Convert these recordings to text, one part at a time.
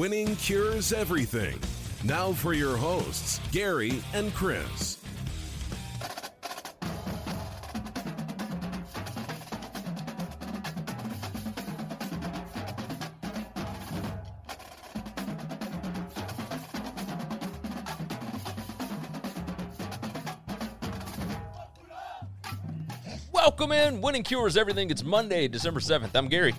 Winning cures everything. Now for your hosts, Gary and Chris. Welcome in. Winning Cures Everything. It's Monday, December 7th. I'm Gary.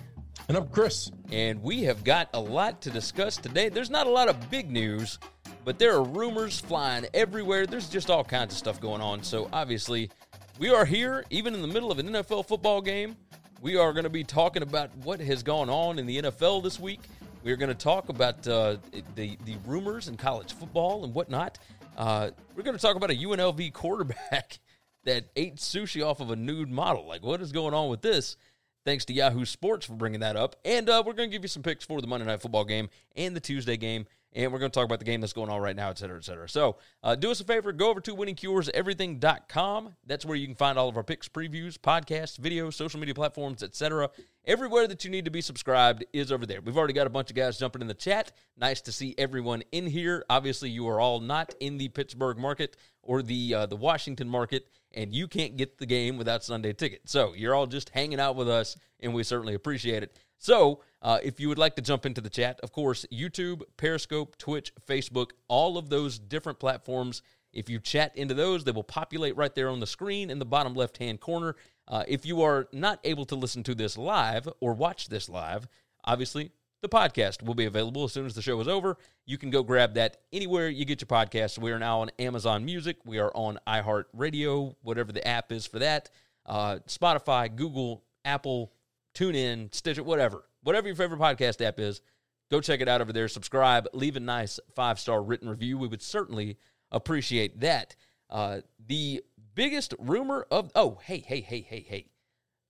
And I'm Chris. And we have got a lot to discuss today. There's not a lot of big news, but there are rumors flying everywhere. There's just all kinds of stuff going on. So obviously, we are here, even in the middle of an NFL football game. We are going to be talking about what has gone on in the NFL this week. We are going to talk about uh, the the rumors in college football and whatnot. Uh, we're going to talk about a UNLV quarterback that ate sushi off of a nude model. Like, what is going on with this? Thanks to Yahoo Sports for bringing that up. And uh, we're going to give you some picks for the Monday Night Football game and the Tuesday game. And we're going to talk about the game that's going on right now, et cetera, et cetera. So uh, do us a favor, go over to winningcureseverything.com. That's where you can find all of our picks, previews, podcasts, videos, social media platforms, etc. Everywhere that you need to be subscribed is over there. We've already got a bunch of guys jumping in the chat. Nice to see everyone in here. Obviously, you are all not in the Pittsburgh market or the uh, the Washington market and you can't get the game without Sunday ticket. So you're all just hanging out with us, and we certainly appreciate it. So uh, if you would like to jump into the chat, of course, YouTube, Periscope, Twitch, Facebook, all of those different platforms. If you chat into those, they will populate right there on the screen in the bottom left hand corner. Uh, if you are not able to listen to this live or watch this live, obviously the podcast will be available as soon as the show is over. You can go grab that anywhere you get your podcasts. We are now on Amazon Music. We are on iHeartRadio, whatever the app is for that. Uh, Spotify, Google, Apple, TuneIn, Stitcher, whatever. Whatever your favorite podcast app is, go check it out over there. Subscribe, leave a nice five star written review. We would certainly appreciate that. Uh, the biggest rumor of, oh, hey, hey, hey, hey, hey.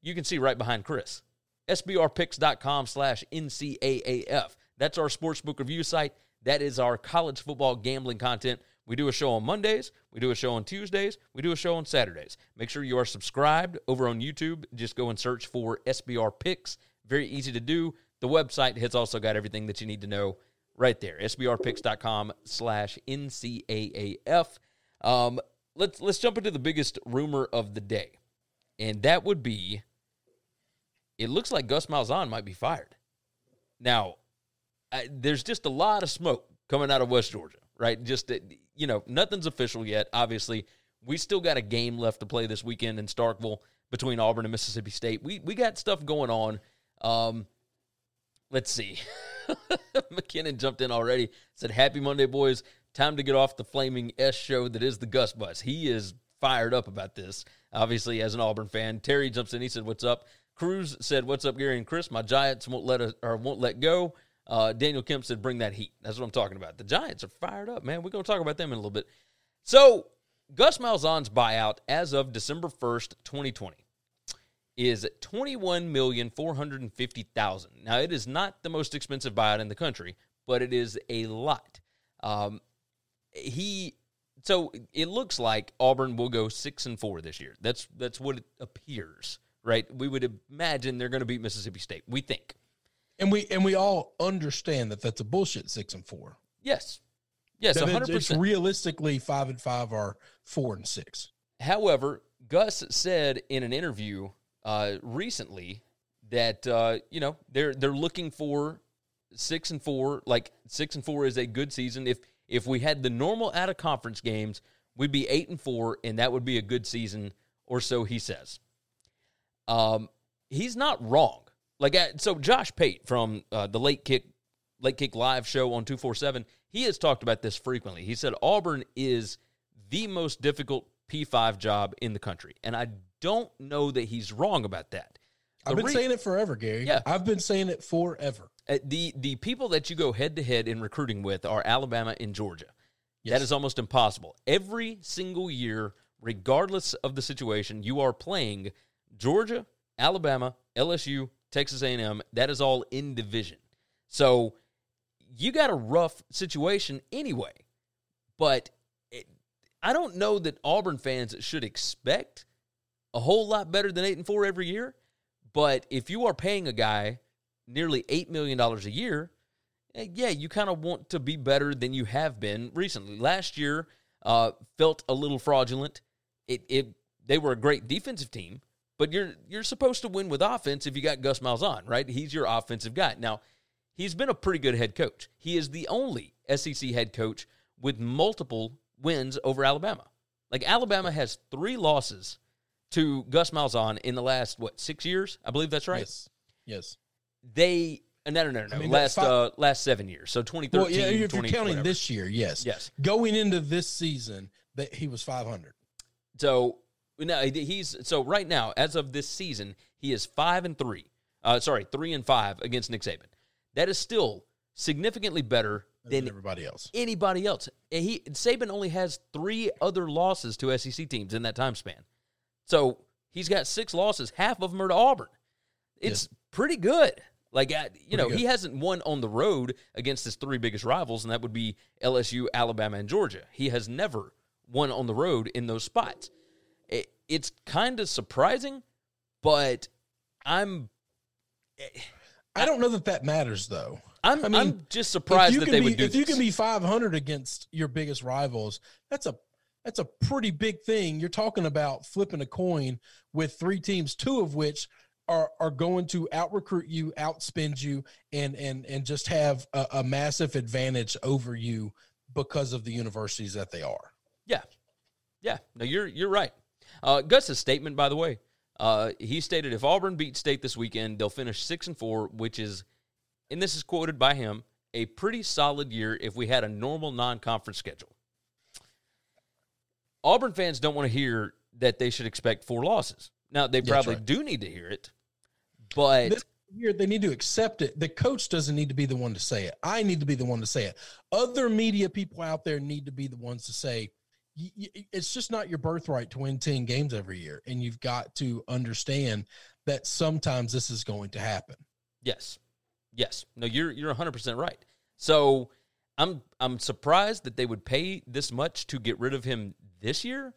You can see right behind Chris sbrpicks.com slash NCAAF. That's our sportsbook review site. That is our college football gambling content. We do a show on Mondays, we do a show on Tuesdays, we do a show on Saturdays. Make sure you are subscribed over on YouTube. Just go and search for SBR Picks. Very easy to do. The website has also got everything that you need to know right there. SBRpicks.com slash NCAAF. Um, let's let's jump into the biggest rumor of the day. And that would be it looks like Gus Malzahn might be fired. Now, I, there's just a lot of smoke coming out of West Georgia, right? Just that, you know, nothing's official yet. Obviously, we still got a game left to play this weekend in Starkville between Auburn and Mississippi State. We we got stuff going on. Um, let's see. McKinnon jumped in already. Said, "Happy Monday, boys! Time to get off the flaming S show that is the Gus Bus." He is fired up about this. Obviously, as an Auburn fan, Terry jumps in. He said, "What's up?" Cruz said, "What's up, Gary and Chris? My Giants won't let us or won't let go." Uh, Daniel Kemp said, "Bring that heat." That's what I'm talking about. The Giants are fired up, man. We're gonna talk about them in a little bit. So, Gus Malzahn's buyout as of December 1st, 2020. is twenty-one million four hundred and fifty thousand. Now, it is not the most expensive buyout in the country, but it is a lot. Um, he so it looks like Auburn will go six and four this year. That's that's what it appears, right? We would imagine they're going to beat Mississippi State. We think. And we and we all understand that that's a bullshit six and four. Yes. Yes, That hundred percent. realistically five and five are four and six. However, Gus said in an interview uh, recently that uh, you know they're they're looking for six and four. Like six and four is a good season. If if we had the normal out of conference games, we'd be eight and four, and that would be a good season, or so he says. Um, he's not wrong. Like so, Josh Pate from uh, the Late Kick Late Kick Live show on two four seven. He has talked about this frequently. He said Auburn is the most difficult P5 job in the country. And I don't know that he's wrong about that. I've been re- saying it forever, Gary. Yeah. I've been saying it forever. Uh, the the people that you go head to head in recruiting with are Alabama and Georgia. Yes. That is almost impossible. Every single year, regardless of the situation, you are playing Georgia, Alabama, LSU, Texas A&M. That is all in division. So you got a rough situation anyway. But it, I don't know that Auburn fans should expect a whole lot better than 8 and 4 every year, but if you are paying a guy nearly $8 million a year, eh, yeah, you kind of want to be better than you have been recently. Last year uh, felt a little fraudulent. It, it they were a great defensive team, but you're you're supposed to win with offense if you got Gus Malzahn, right? He's your offensive guy. Now, he's been a pretty good head coach. He is the only SEC head coach with multiple wins over Alabama. Like Alabama has three losses to Gus Malzahn in the last what six years? I believe that's right Yes. Yes. they uh, no no no no I mean, last that's fi- uh last seven years so 2013 Well, yeah, if you're 20 counting whatever. this year, yes. Yes. Going into this season, that he was 500. so no he's so right now as of this season he is five and three uh sorry three and five against Nick Saban. That is still significantly better than than everybody else. anybody else. And he Saban only has three other losses to SEC teams in that time span. So he's got six losses half of them are to Auburn. It's pretty good. Like uh, you know good. he hasn't won on the road against his three biggest rivals and that would be LSU Alabama and Georgia. He has never won on the road in those spots it's kind of surprising but I'm eh, I don't know that that matters though. I'm I mean, I'm just surprised that they be, would do if you can be 500 against your biggest rivals, that's a that's a pretty big thing. You're talking about flipping a coin with three teams, two of which are are going to out recruit you, outspend you, and and and just have a, a massive advantage over you because of the universities that they are. Yeah, yeah. No, you're you're right. Uh, Gus's statement, by the way, uh, he stated if Auburn beats State this weekend, they'll finish six and four, which is, and this is quoted by him, a pretty solid year if we had a normal non-conference schedule. Auburn fans don't want to hear that they should expect four losses. Now they probably right. do need to hear it, but This year they need to accept it. The coach doesn't need to be the one to say it. I need to be the one to say it. Other media people out there need to be the ones to say it's just not your birthright to win 10 games every year and you've got to understand that sometimes this is going to happen. Yes. Yes. No, you're you're 100% right. So, I'm I'm surprised that they would pay this much to get rid of him this year.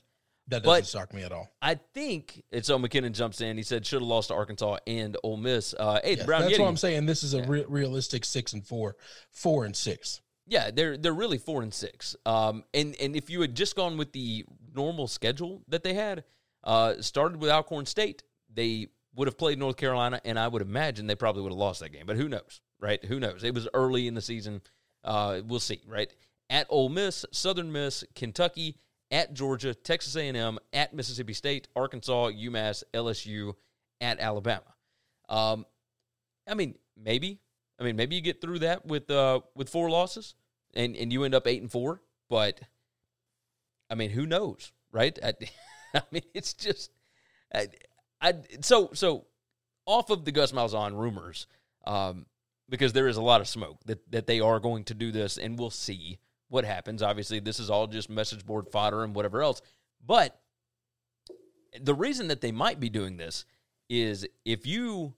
That doesn't But- shock me at all. I think it's so McKinnon jumps in. He said should have lost to Arkansas and Ole Miss. Uh, hey, Yeah, Brown that's Yeti. what I'm saying. This is a Yeah. re- realistic six and four, four and six. Yeah, they're they're really four and six. Um, and and if you had just gone with the normal schedule that they had, uh, started with Alcorn State, they would have played North Carolina, and I would imagine they probably would have lost that game. But who knows, right? Who knows? It was early in the season. Uh, we'll see, right? At Ole Miss, Southern Miss, Kentucky, at Georgia, Texas A&M, at Mississippi State, Arkansas, UMass, LSU, at Alabama. Um, I mean, maybe. I mean, maybe you get through that with uh with four losses, and and you end up eight and four. But I mean, who knows, right? I, I mean, it's just, I, I so so off of the Gus Malzahn rumors, um, because there is a lot of smoke that that they are going to do this, and we'll see what happens. Obviously, this is all just message board fodder and whatever else, but the reason that they might be doing this is if you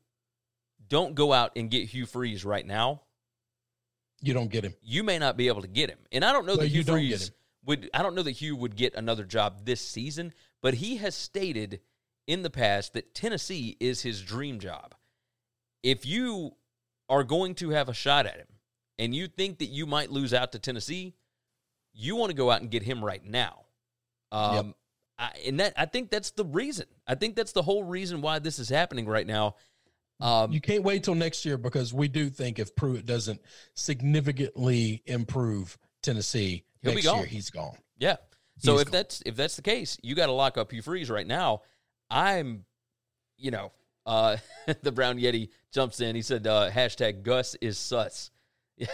don't go out and get Hugh Freeze right now, You don't get him. you may not be able to get him. And I don't know No, that Hugh Freeze would. I don't know that Hugh would get another job this season, but he has stated in the past that Tennessee is his dream job. If you are going to have a shot at him, and you think that you might lose out to Tennessee, you want to go out and get him right now. Um, I, and that I think that's the reason. I think that's the whole reason why this is happening right now. Um, You can't wait till next year because we do think if Pruitt doesn't significantly improve Tennessee He'll be next gone. year, he's gone. Yeah. So He's if gone. that's if that's the case, you got to lock up Hugh Freeze right now. I'm, you know, uh, the Brown Yeti jumps in. He said, uh, hashtag Gus is sus.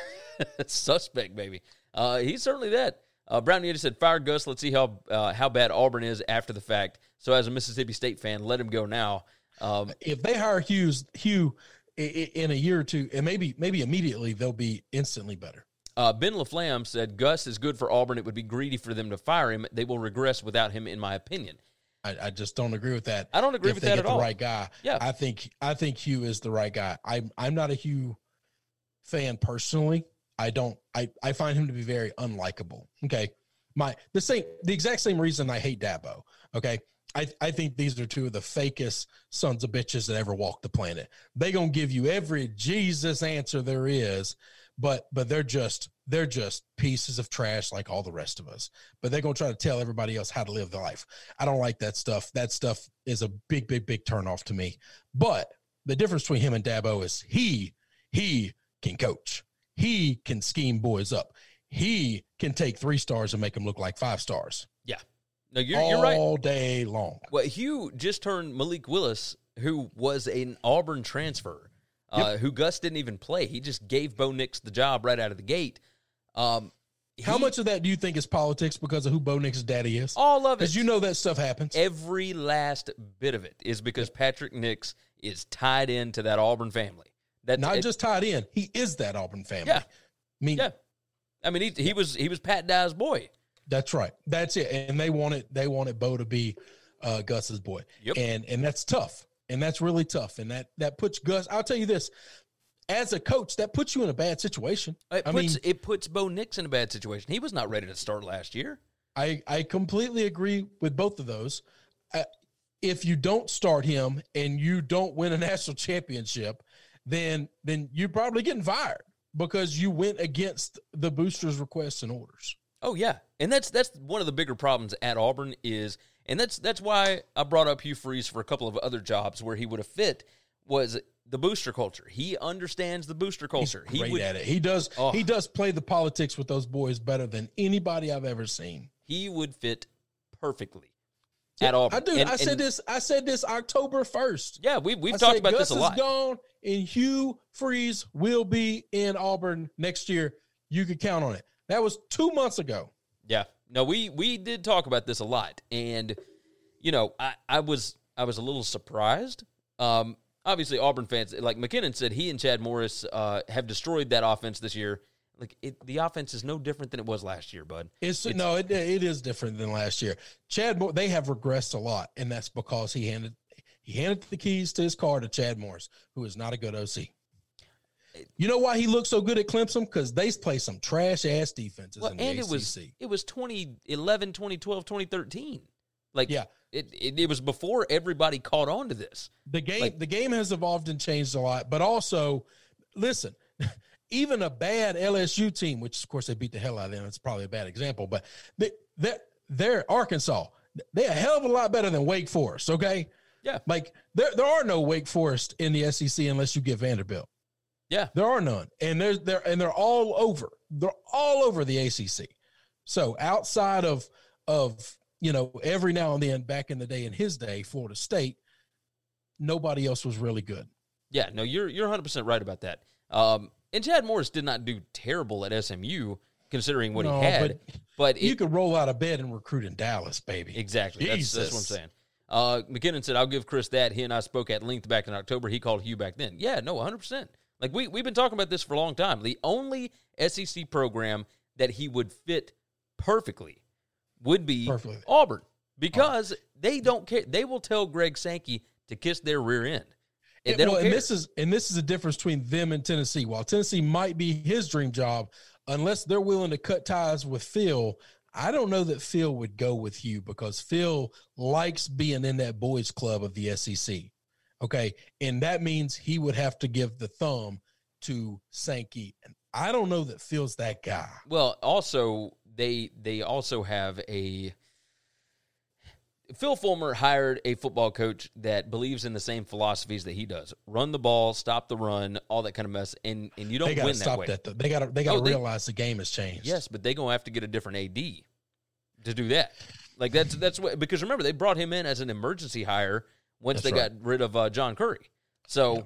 Suspect, baby. Uh, he's certainly that. Uh, Brown Yeti said, fire Gus. Let's see how uh, how bad Auburn is after the fact. So as a Mississippi State fan, let him go now. Um, If they hire Hughes, Hugh in a year or two, and maybe maybe immediately, they'll be instantly better. Uh, ben LaFlamme said Gus is good for Auburn. It would be greedy for them to fire him. They will regress without him, in my opinion. I, I just don't agree with that. I don't agree if with they that get at the all. right guy. Yeah. I think I think Hugh is the right guy. I'm I'm not a Hugh fan personally. I don't. I I find him to be very unlikable. Okay, my the same the exact same reason I hate Dabo. Okay. I, I think these are two of the fakest sons of bitches that ever walked the planet. They gonna give you every Jesus answer there is, but but they're just they're just pieces of trash like all the rest of us. But they're gonna try to tell everybody else how to live their life. I don't like that stuff. That stuff is a big, big, big turnoff to me. But the difference between him and Dabo is he he can coach. He can scheme boys up. He can take three stars and make them look like five stars Yeah. No, you're, you're right. all day long. Well, Hugh just turned Malik Willis, who was an Auburn transfer, uh, who Gus didn't even play. He just gave Bo Nix the job right out of the gate. Um, How he- much of that do you think is politics because of who Bo Nix's daddy is? All of it. Because you know that stuff happens. Every last bit of it is because Patrick Nix is tied into that Auburn family. That Not it- just tied in. He is that Auburn family. Yeah. I mean, yeah. I mean, he, he was he was Pat Dye's boy. That's right. That's it. And they wanted they wanted Bo to be uh, Gus's boy. Yep. And and that's tough. And that's really tough. And that that puts Gus. I'll tell you this. As a coach, that puts you in a bad situation. It I puts mean, it puts Bo Nix in a bad situation. He was not ready to start last year. I I completely agree with both of those. Uh, if you don't start him and you don't win a national championship, then then you're probably getting fired because you went against the boosters' requests and orders. Oh yeah, and that's that's one of the bigger problems at Auburn is, and that's that's why I brought up Hugh Freeze for a couple of other jobs where he would have fit was the booster culture. He understands the booster culture. He's great he would at it. He does. Oh. He does play the politics with those boys better than anybody I've ever seen. he would fit perfectly at Auburn. I do. And- I said this. I said this October first. Yeah, we we've I talked about Gus this a is lot. gone, and Hugh Freeze will be in Auburn next year. You could count on it. That was two months ago. Yeah. No, we we did talk about this a lot, and you know, I I was I was a little surprised. Um, obviously, Auburn fans, like McKinnon said, he and Chad Morris uh, have destroyed that offense this year. Like it, the offense is no different than it was last year, bud. It's, It's- no, it, it is different than last year. Chad, they have regressed a lot, and that's because he handed he handed the keys to his car to Chad Morris, who is not a good OC. You know why he looked so good at Clemson? Because they play some trash ass defenses Well, in the and it was it was 2011, 2012, 2013. Like Yeah. it, it it was before everybody caught on to this. the game like- the game has evolved and changed a lot, but also listen, even a bad LSU team, which of course they beat the hell out of them, it's probably a bad example, but they they're, they're Arkansas. They're a hell of a lot better than Wake Forest, okay? Yeah. Like there there are no Wake Forest in the SEC unless you get Vanderbilt. Yeah. There are none. And there's they're and they're all over. They're all over the ACC. So outside of of you know every now and then back in the day in his day Florida State, nobody else was really good. Yeah, no, you're you're 100 percent right about that. Um, and Chad Morris did not do terrible at SMU considering what No, he had, but, You it, could roll out of bed and recruit in Dallas, baby. exactly that's, that's what I'm saying. Uh, McKinnon said, "I'll give Chris that." He and I spoke at length back in October. He called Hugh back then. Yeah, no, 100. Like we we've been talking about this for a long time. The only SEC program that he would fit perfectly would be Perfectly. Auburn because they don't care. They will tell Greg Sankey to kiss their rear end. And Yeah, they don't well, and this is and this is the difference between them and Tennessee. While Tennessee might be his dream job, unless they're willing to cut ties with Phil, I don't know that Phil would go with you because Phil likes being in that boys club of the SEC. Okay, and that means he would have to give the thumb to Sankey, and I don't know that Phil's that guy. Well, also they they also have a Phil Fulmer hired a football coach that believes in the same philosophies that he does: run the ball, stop the run, all that kind of mess. And and you don't They win that stop way. that. though. They got to they got to Oh, realize the game has changed. Yes, but they're gonna have to get a different AD to do that. Like that's that's what because remember they brought him in as an emergency hire once That's they right. got rid of uh, John Currie. So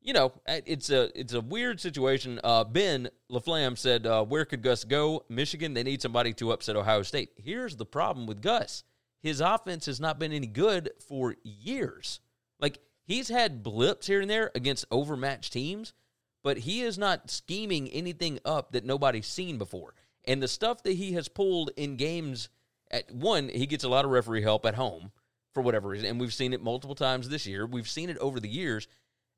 you know it's a it's a weird situation. Uh, ben Laflamme said, uh, "Where could Gus go? Michigan. They need somebody to upset Ohio State." Here's the problem with Gus: his offense has not been any good for years. Like he's had blips here and there against overmatched teams, but he is not scheming anything up that nobody's seen before. And the stuff that he has pulled in games, at one, he gets a lot of referee help at home for whatever reason, and we've seen it multiple times this year. We've seen it over the years.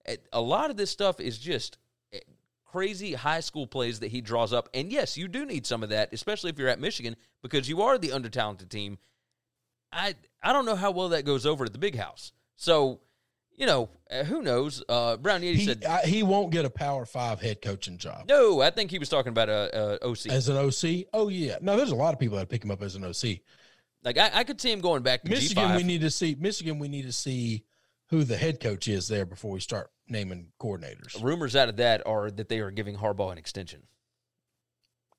Eh, A lot of this stuff is just eh, crazy high school plays that he draws up. And yes, you do need some of that, especially if you're at Michigan, because you are the undertalented team. I I don't know how well that goes over at the big house. So, you know, uh, who knows? Uh, Brown Yeti he said, I, he won't get a Power Five head coaching job. no, I think he was talking about a, a OC. As an OC? Oh yeah. No, there's a lot of people that pick him up as an OC. Like I, I could see him going back to Michigan, G5. we need to see Michigan. We need to see who the head coach is there before we start naming coordinators. Rumors out of that are that they are giving Harbaugh an extension.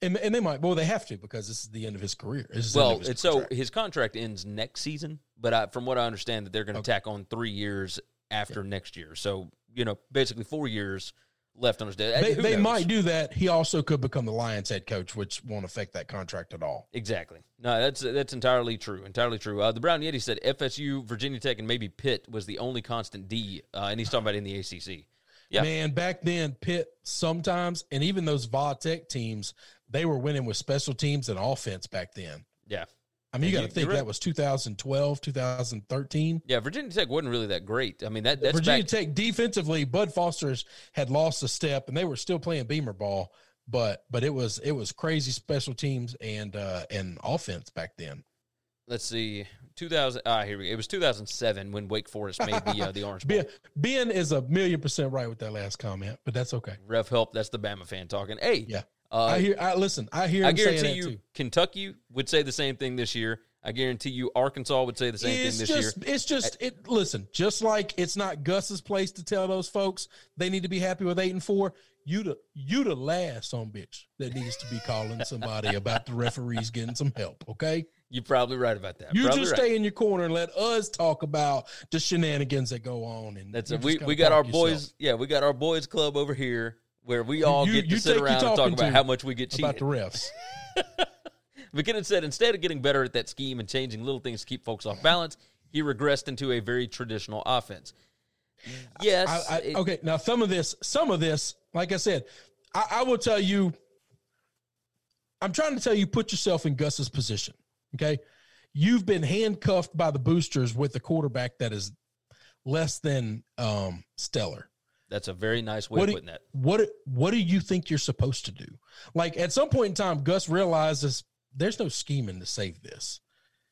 And, and they might. Well, they have to because this is the end of his career. This is Well, his so contract. his contract ends next season, but I, from what I understand, that they're going to Okay. tack on three years after next year. So you know, basically four years left on his deal. they, they might do that. He also could become the Lions head coach, which won't affect that contract at all. Exactly. No, that's that's entirely true. Entirely true. Uh, the Brown Yeti said FSU, Virginia Tech, and maybe Pitt was the only constant D, uh, and he's talking about in the ACC. Yeah. Man, back then, Pitt sometimes, and even those Va Tech teams, they were winning with special teams and offense back then. Yeah. I mean, you got to think right. that was 2012, 2013. Yeah, Virginia Tech wasn't really that great. I mean, that that's Virginia back. Tech defensively, Bud Foster's had lost a step, and they were still playing Beamer ball, but but it was it was crazy special teams and uh and offense back then. let's see, 2000. Ah, here we go. It was 2007 when Wake Forest made the uh, the Orange Bowl. Ben, ben is a million percent right with that last comment, but that's okay. Ref help. That's the Bama fan talking. Hey, Yeah, uh, I hear. I listen. I hear. I guarantee that you. Kentucky would say the same thing this year. I guarantee you, Arkansas would say the same It's thing this just, year. it's just, it. Listen, just like it's not Gus's place to tell those folks they need to be happy with eight and four. You the you the last on bitch that needs to be calling somebody about the referees getting some help. Okay, You're probably right about that. you Probably just right. stay in your corner and let us talk about the shenanigans that go on. And That's it. We we got our park boys. Yeah, we got our boys club over here where we all You- get to sit around and talk about how much we get cheated. about the refs. McKinnon said instead of getting better at that scheme and changing little things to keep folks off balance, he regressed into a very traditional offense. Yes. I, I, it- okay, now some of this, some of this, like I said, I, I will tell you. I'm trying to tell you, put yourself in Gus's position. Okay, you've been handcuffed by the boosters with a quarterback that is less than um, stellar. That's a very nice way What of do, putting that. what what do you think you're supposed to do? Like at some point in time, Gus realizes there's no scheming to save this,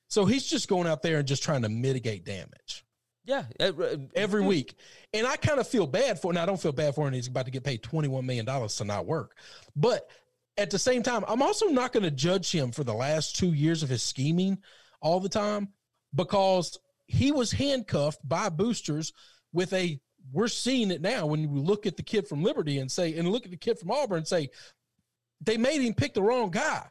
so he's just going out there and just trying to mitigate damage Yeah. uh, uh, every week. And I kind of feel bad for. Now I don't feel bad for him. He's about to get paid twenty one million dollars to not work, but at the same time, I'm also not going to judge him for the last two years of his scheming all the time because he was handcuffed by boosters with a. We're seeing it now when we look at the kid from Liberty and say, and look at the kid from Auburn and say, they made him pick the wrong guy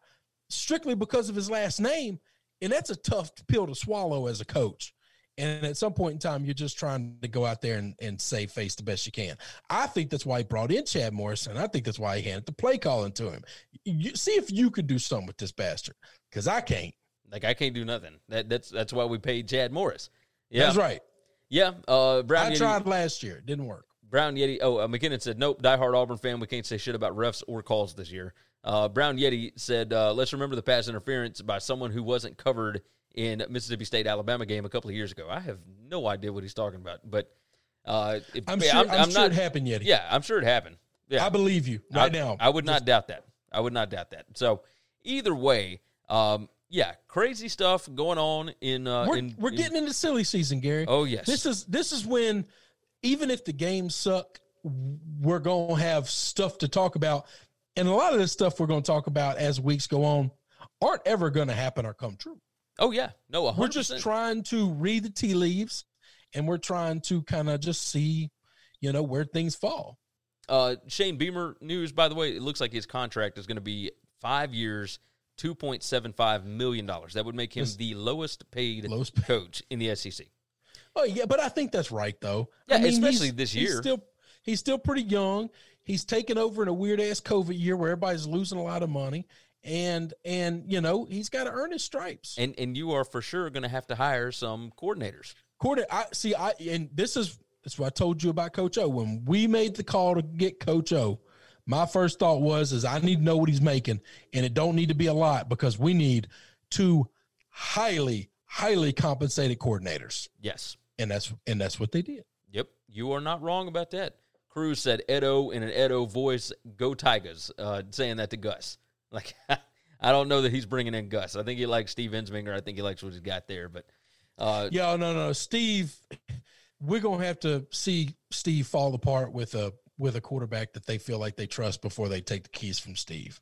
strictly because of his last name. And that's a tough pill to swallow as a coach. And at some point in time, you're just trying to go out there and, and save face the best you can. I think that's why he brought in Chad Morrison. I think that's why he handed the play calling to him. You, see if you could do something with this bastard, because I can't. Like I can't do nothing. That that's that's why we paid Chad Morris. Yeah. That's right. Yeah. Uh, Brown I Yeti, tried last year. Didn't work. Brown Yeti. Oh, uh, McKinnon said, nope, diehard Auburn fan. We can't say shit about refs or calls this year. Uh, Brown Yeti said, uh, let's remember the pass interference by someone who wasn't covered in Mississippi State Alabama game a couple of years ago. I have no idea what he's talking about, but uh, it- I'm sure, I'm, sure it happened yet. Yeah, I'm sure it happened. Yeah, I believe you right I, now. I would not doubt that. I would not doubt that. So either way, um, yeah, crazy stuff going on in. Uh, we're in, we're in- getting into silly season, Gary. Oh yes, This is this is when even if the games suck, we're gonna have stuff to talk about, and a lot of this stuff we're gonna talk about as weeks go on aren't ever gonna happen or come true. oh yeah, no, 100%. We're just trying to read the tea leaves, and we're trying to kind of just see, you know, where things fall. Uh, Shane Beamer news, by the way, it looks like his contract is going to be five years, two point seven five million dollars. That would make him the lowest paid Lowest paid. coach in the SEC. Oh yeah, but I think that's right though. Yeah, I mean, especially he's- this he's year. still he's still pretty young. He's taken over in a weird ass COVID year where everybody's losing a lot of money, and and you know he's got to earn his stripes. And and you are for sure going to have to hire some coordinators. Quarter, I see. I and this is this is what I told you about Coach O. When we made the call to get Coach O, my first thought was is I need to know what he's making, and it don't need to be a lot because we need two highly highly compensated coordinators, Yes. and that's and that's what they did. Yep, you are not wrong about that. Cruz said Edo in an Edo voice, "Go Tigers," uh, saying that to Gus. Like, I don't know that he's bringing in Gus. I think he likes Steve Ensminger. I think he likes what he's got there. But uh, Yeah, no, no, Steve. We're gonna have to see Steve fall apart with a with a quarterback that they feel like they trust before they take the keys from Steve.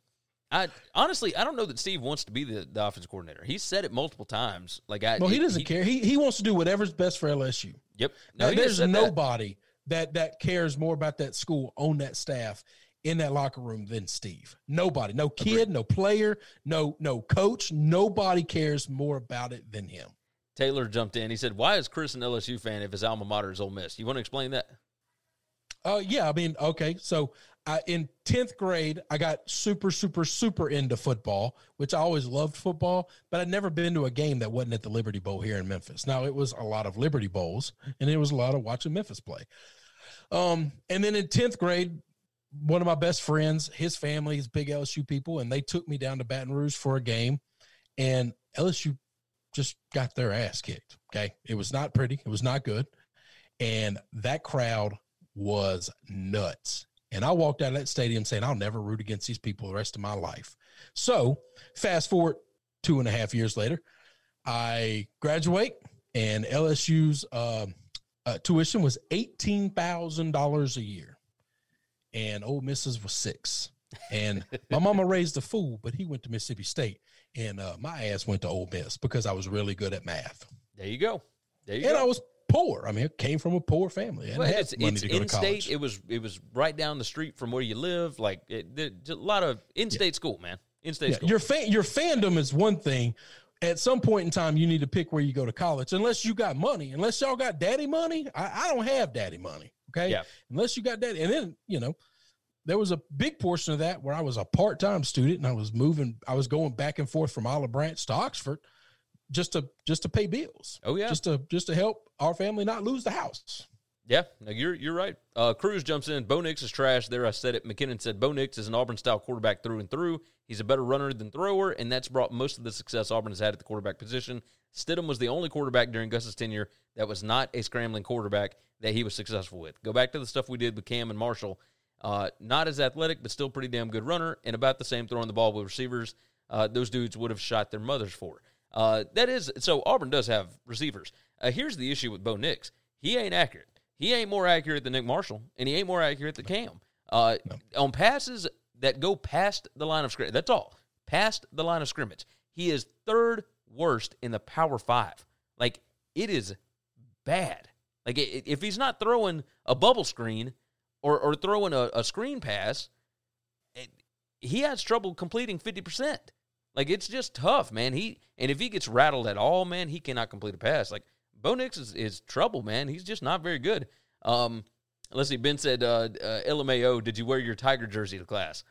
I honestly, I don't know that Steve wants to be the, the offense coordinator. He's said it multiple times. Like, I, Well, he doesn't care. He he wants to do whatever's best for LSU. Yep. Now, there's said that. nobody that. that cares more about that school on that staff in that locker room than Steve. Nobody, no kid, Agreed. no player, no no coach. Nobody cares more about it than him. Taylor jumped in. He said, "Why is Chris an LSU fan if his alma mater is Ole Miss?" You want to explain that? Uh, yeah, I mean, okay. So I, in 10th grade, I got super, super, super into football, which I always loved football, but I'd never been to a game that wasn't at the Liberty Bowl here in Memphis. Now, it was a lot of Liberty Bowls, and it was a lot of watching Memphis play. Um, and then in 10th grade, one of my best friends, his family is big LSU people, and they took me down to Baton Rouge for a game, and LSU just got their ass kicked. Okay. It was not pretty, it was not good. And that crowd was nuts. And I walked out of that stadium saying, I'll never root against these people the rest of my life. So, fast forward two and a half years later, I graduate, and LSU's um uh, tuition was $18,000 a year. And Ole Miss was six. And my mama raised a fool, but he went to Mississippi State. And uh, my ass went to Ole Miss because I was really good at math. There you go. There you And go. I was poor. I mean, I came from a poor family. I Well, it's money it's to go to in state. college. It was it was right down the street from where you live. Like it, there's a lot of in state school, man. In state Yeah, school. your fan, your fandom is one thing. At some point in time, you need to pick where you go to college, unless you got money. Unless y'all got daddy money, I, I don't have daddy money. Okay, Yeah. Unless you got daddy, and then you know, there was a big portion of that where I was a part time student and I was moving. I was going back and forth from Olive Branch to Oxford, just to just to pay bills. Oh, yeah. just to just to help our family not lose the house. Yeah, no, you're you're right. Uh, Cruz jumps in. Bo Nix is trash. There, I said it. McKinnon said Bo Nix is an Auburn style quarterback through and through. He's a better runner than thrower, and that's brought most of the success Auburn has had at the quarterback position. Stidham was the only quarterback during Gus's tenure that was not a scrambling quarterback that he was successful with. Go back to the stuff we did with Cam and Marshall. Uh, not as athletic, but still pretty damn good runner, and about the same throwing the ball with receivers. Uh, those dudes would have shot their mothers for. Uh, that is so. Auburn does have receivers. Uh, here's the issue with Bo Nix. He ain't accurate. He ain't more accurate than Nick Marshall, and he ain't more accurate than Cam. Uh, On passes that go past the line of scrimmage, that's all. Past the line of scrimmage, he is third worst in the Power Five. Like it is bad. Like if he's not throwing a bubble screen or or throwing a, a screen pass, it, he has trouble completing fifty percent. Like it's just tough, man. He and if he gets rattled at all, man, he cannot complete a pass. Like Bo Nix is, is trouble, man. He's just not very good. Um, let's see. Ben said, uh, uh, "LMAO, did you wear your Tiger jersey to class?"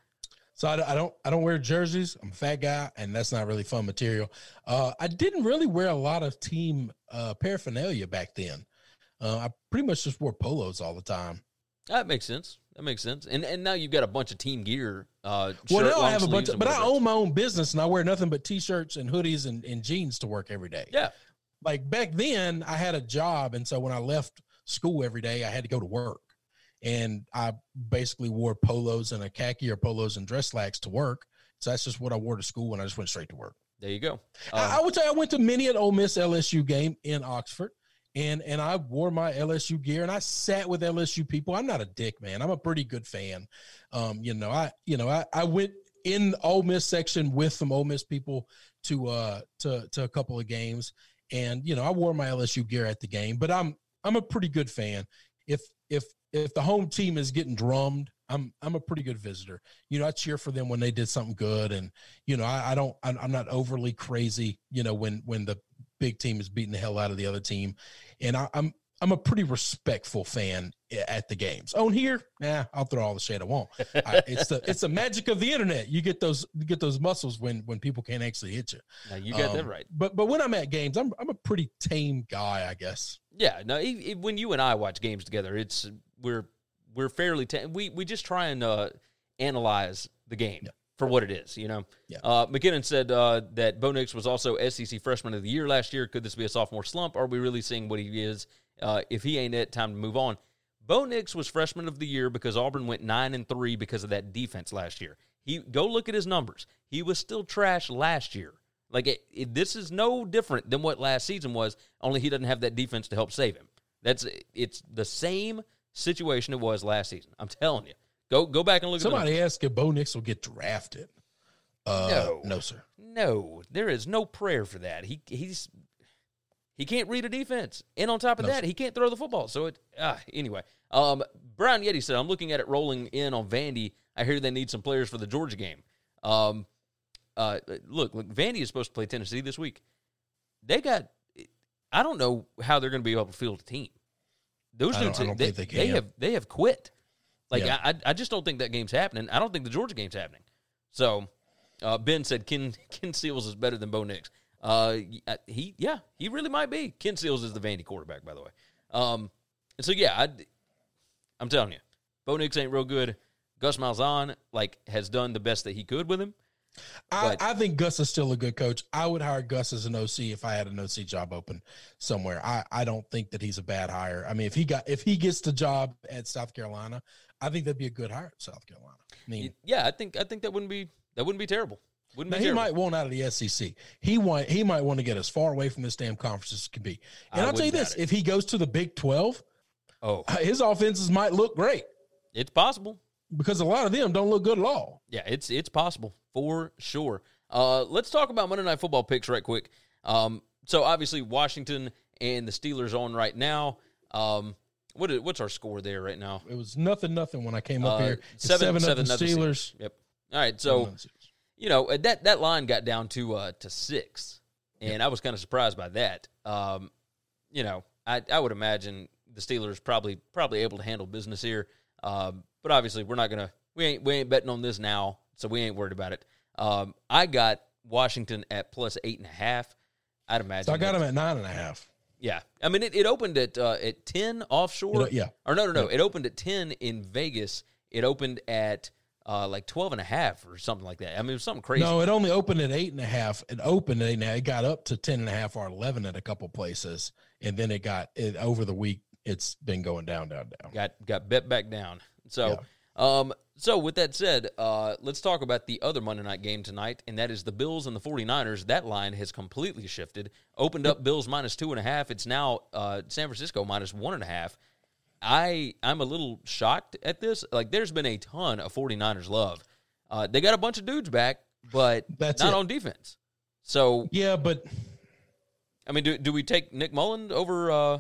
So I, I don't I don't wear jerseys. I'm a fat guy, and that's not really fun material. Uh, I didn't really wear a lot of team uh, paraphernalia back then. Uh, I pretty much just wore polos all the time. That makes sense. That makes sense. And and now you've got a bunch of team gear. Uh, Well, shirt, now I have a bunch, of, but I own my own business and I wear nothing but t-shirts and hoodies and, and jeans to work every day. Yeah, Like back then, I had a job, and so when I left school every day, I had to go to work, and I basically wore polos and a khaki or polos and dress slacks to work. So that's just what I wore to school, and I just went straight to work. there you go. I, I Um, would say I went to many an Ole Miss LSU game in Oxford, and and I wore my LSU gear, and I sat with LSU people. I'm not a dick, man. I'm a pretty good fan. Um, you know, I you know I I went in the Ole Miss section with some Ole Miss people to uh to to a couple of games, and you know I wore my LSU gear at the game. But I'm I'm a pretty good fan. If if if the home team is getting drummed, I'm I'm a pretty good visitor. You know, I cheer for them when they did something good, and you know, I, I don't, I'm, I'm not overly crazy. You know, when when the big team is beating the hell out of the other team, and I, I'm I'm a pretty respectful fan at the games. On here, nah, I'll throw all the shade I want. I, it's the it's the magic of the internet. You get those you get those muscles when when people can't actually hit you. now you got that Um, right. But but when I'm at games, I'm I'm a pretty tame guy, I guess. Yeah, no. e- e- when you and I watch games together, it's we're we're fairly ta- we we just try and uh, analyze the game Yeah. for what it is. You know. Yeah. Uh, McKinnon said uh, that Bo Nix was also SEC Freshman of the Year last year. Could this be a sophomore slump? Are we really seeing what he is? Uh, if he ain't it, time to move on. Bo Nix was Freshman of the Year because Auburn went nine and three because of that defense last year. He go look at his numbers. He was still trash last year. Like it, it, this is no different than what last season was. Only he doesn't have that defense to help save him. That's it's the same situation it was last season. I'm telling you. Go go back and look at Somebody asked if Bo Nix will get drafted. Uh, No. no, sir. No, there is no prayer for that. He he's he can't read a defense, and on top of No, that, he can't throw the football. So it ah, anyway. Um, Brown Yeti said, "I'm looking at it rolling in on Vandy. I hear they need some players for the Georgia game. Um, uh, look, look, Vandy is supposed to play Tennessee this week. They got. I don't know how they're going to be able to field a team. Those dudes, don't- I don't they, they they have they have quit. Like Yeah. I, I, I just don't think that game's happening. I don't think the Georgia game's happening. So uh, Ben said Ken Ken Seals is better than Bo Nix. Uh, he yeah, he really might be. Ken Seals is the Vandy quarterback, by the way. Um, and so yeah, I, I'm telling you, Bo Nix ain't real good. Gus Malzahn like has done the best that he could with him. I, I think Gus is still a good coach. I would hire Gus as an OC if I had an OC job open somewhere. I, I don't think that he's a bad hire. I mean, if he got if he gets the job at South Carolina, I think that'd be a good hire at South Carolina. I mean, Yeah, I think I think that wouldn't be that wouldn't be terrible. Wouldn't now he might want out of the SEC. He want he might want to get as far away from this damn conference as he can be. And I I'll tell you this: it. if he goes to the Big Twelve, oh, his offenses might look great it's possible. because a lot of them don't look good at all. Yeah, it's it's possible for sure. Uh, let's talk about Monday Night Football picks right quick. Um, so obviously Washington and the Steelers on right now. Um, what is, what's our score there right now? It was nothing, nothing when I came up Uh, here. It's seven, seven, seven, nothing nothing Steelers. Yep. All right, so Steelers. You know uh, that that line got down to uh, to six, and I was kind of surprised by that. Um, you know, I I would imagine the Steelers probably probably able to handle business here, um, but obviously we're not gonna we ain't we ain't betting on this now, so we ain't worried about it. Um, I got Washington at plus eight and a half. I'd imagine. So I got him at nine and a half. yeah, I mean it, it opened at uh, at ten offshore. It- yeah. or no, no, no. It opened at ten in Vegas. It opened at uh, like 12 and a half or something like that. I mean, it was something crazy. No, it only opened at eight and a half. It opened at eight and a half. It got up to ten and a half or eleven at a couple places, and then it got it over the week. It's been going down, down, down. got got bet back down. So, um, so with that said, uh, let's talk about the other Monday night game tonight, and that is the Bills and the 49ers. That line has completely shifted. Opened up Bills minus two and a half. It's now uh, San Francisco minus one and a half. I I'm a little shocked at this. Like, there's been a ton of 49ers love. Uh, they got a bunch of dudes back, but That's not it. on defense. So, Yeah, but I mean, do do we take Nick Mullen over uh,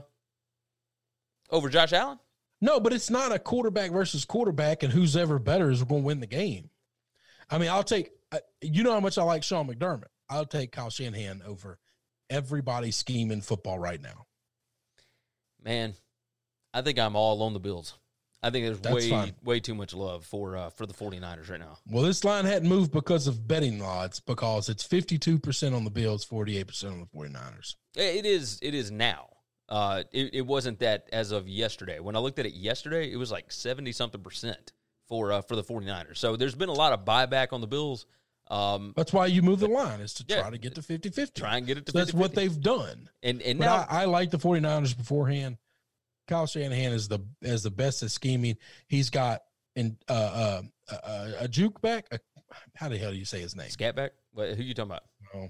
over Josh Allen? no, but it's not a quarterback versus quarterback, and who's ever better is going to win the game. I mean, I'll take. uh, You know how much I like Sean McDermott. I'll take Kyle Shanahan over everybody's scheme in football right now. Man, I think I'm all on the Bills. I think there's That's way fine. way too much love for uh, for the 49ers right now. Well, this line hadn't moved because of betting odds, because it's fifty-two percent on the Bills, forty-eight percent on the 49ers. It is it is now. Uh, it, it wasn't that as of yesterday. When I looked at it yesterday, it was like 70 something percent for uh, for the 49ers. So there's been a lot of buyback on the Bills. Um, That's why you move the line is to Yeah. try to get to 50-50. try and get it to So that's what they've done. and and But now I, I like the 49ers beforehand. Kyle Shanahan is the is the best at scheming. He's got in uh, uh, uh, a juke back. A, how the hell do you say his name? Scatback. What, who you talking about? Oh,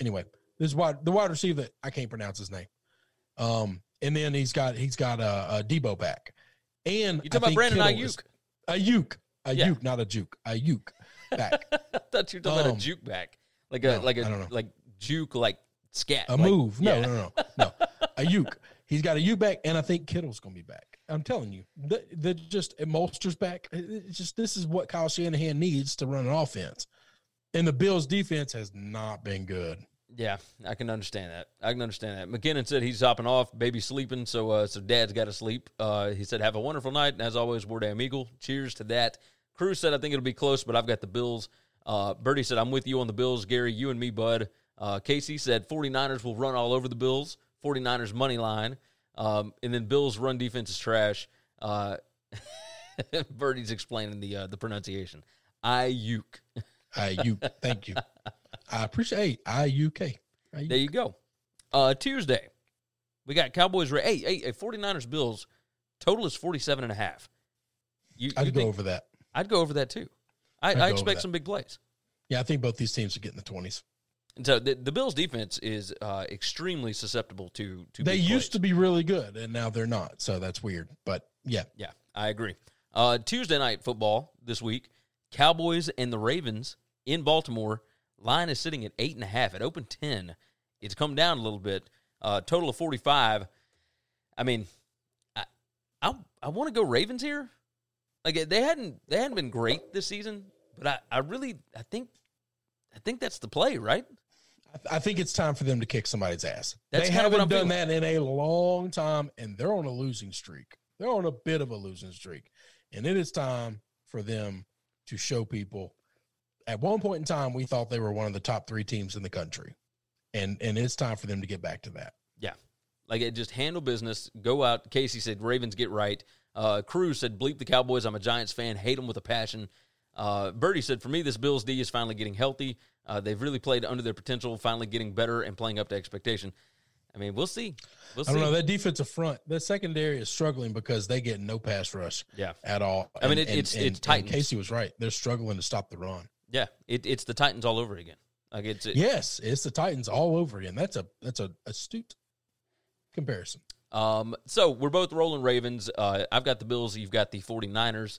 anyway, this wide the wide receiver that I can't pronounce his name. Um, and then he's got he's got a, uh Deebo back, and You talking about Brandon Kittle is- Aiyuk? Aiyuk, Aiyuk, Yeah. not a juke, Aiyuk back. I thought you were talking about Um, a juke back, like a no, like a I don't know. like juke like scat A like- move? No, yeah. no, no, no. Aiyuk. He's got Aiyuk back, and I think Kittle's going to be back. I'm telling you, the, the just Mostert's back. It- It's just this is what Kyle Shanahan needs to run an offense, and the Bills' defense has not been good. Yeah, I can understand that. I can understand that. McKinnon said he's hopping off, baby sleeping, so uh, so dad's got to sleep. Uh, he said, "Have a wonderful night," and as always, War Damn Eagle. Cheers to that. Cruz said, "I think it'll be close, but I've got the Bills." Uh, Birdie said, "I'm with you on the Bills, Gary. You and me, bud." Uh, Casey said, "49ers will run all over the Bills. 49ers money line, um, and then Bills run defense is trash." Uh, Birdie's explaining the uh, the pronunciation. Aiyuk. Aiyuk, thank you. I appreciate Aiyuk. There you go. Uh, Tuesday, we got Cowboys. Ra- Hey, hey, hey, 49ers Bills. Total is 47 and a half. You, I'd you go over that. I'd go over that too. I, I expect some big plays. Yeah, I think both these teams are getting the twenties. And so the, the Bills defense is uh, extremely susceptible to to. They used plays. to be really good, and now they're not. So that's weird. But yeah, Yeah, I agree. Uh, Tuesday night football this week, Cowboys and the Ravens in Baltimore. Line is sitting at eight and a half. It opened ten. It's come down a little bit. Uh, total of forty five. I mean, I I, I want to go Ravens here. Like they hadn't they hadn't been great this season, but I, I really I think I think that's the play, right? I- think it's time for them to kick somebody's ass. That's they haven't done that in a long time, and they're on a losing streak. They're on a bit of a losing streak, and it is time for them to show people. At one point in time, we thought they were one of the top three teams in the country, and and it's time for them to get back to that. Yeah. Like it just handle business, go out. Casey said Ravens get right. Uh, Cruz said bleep the Cowboys. I'm a Giants fan, hate them with a passion. Uh, Birdie said for me, this Bills D is finally getting healthy. Uh, they've really played under their potential, finally getting better and playing up to expectation. I mean, we'll see. We'll I don't know that defensive front, that secondary is struggling because they get no pass rush Yeah. at all. I mean, And- it- it's- and- it's Titans. Casey was right; they're struggling to stop the run. Yeah, it, it's the Titans all over again. Like it's it, Yes, it's the Titans all over again. That's a that's a astute comparison. Um, so we're both rolling Ravens. Uh, I've got the Bills. You've got the 49ers.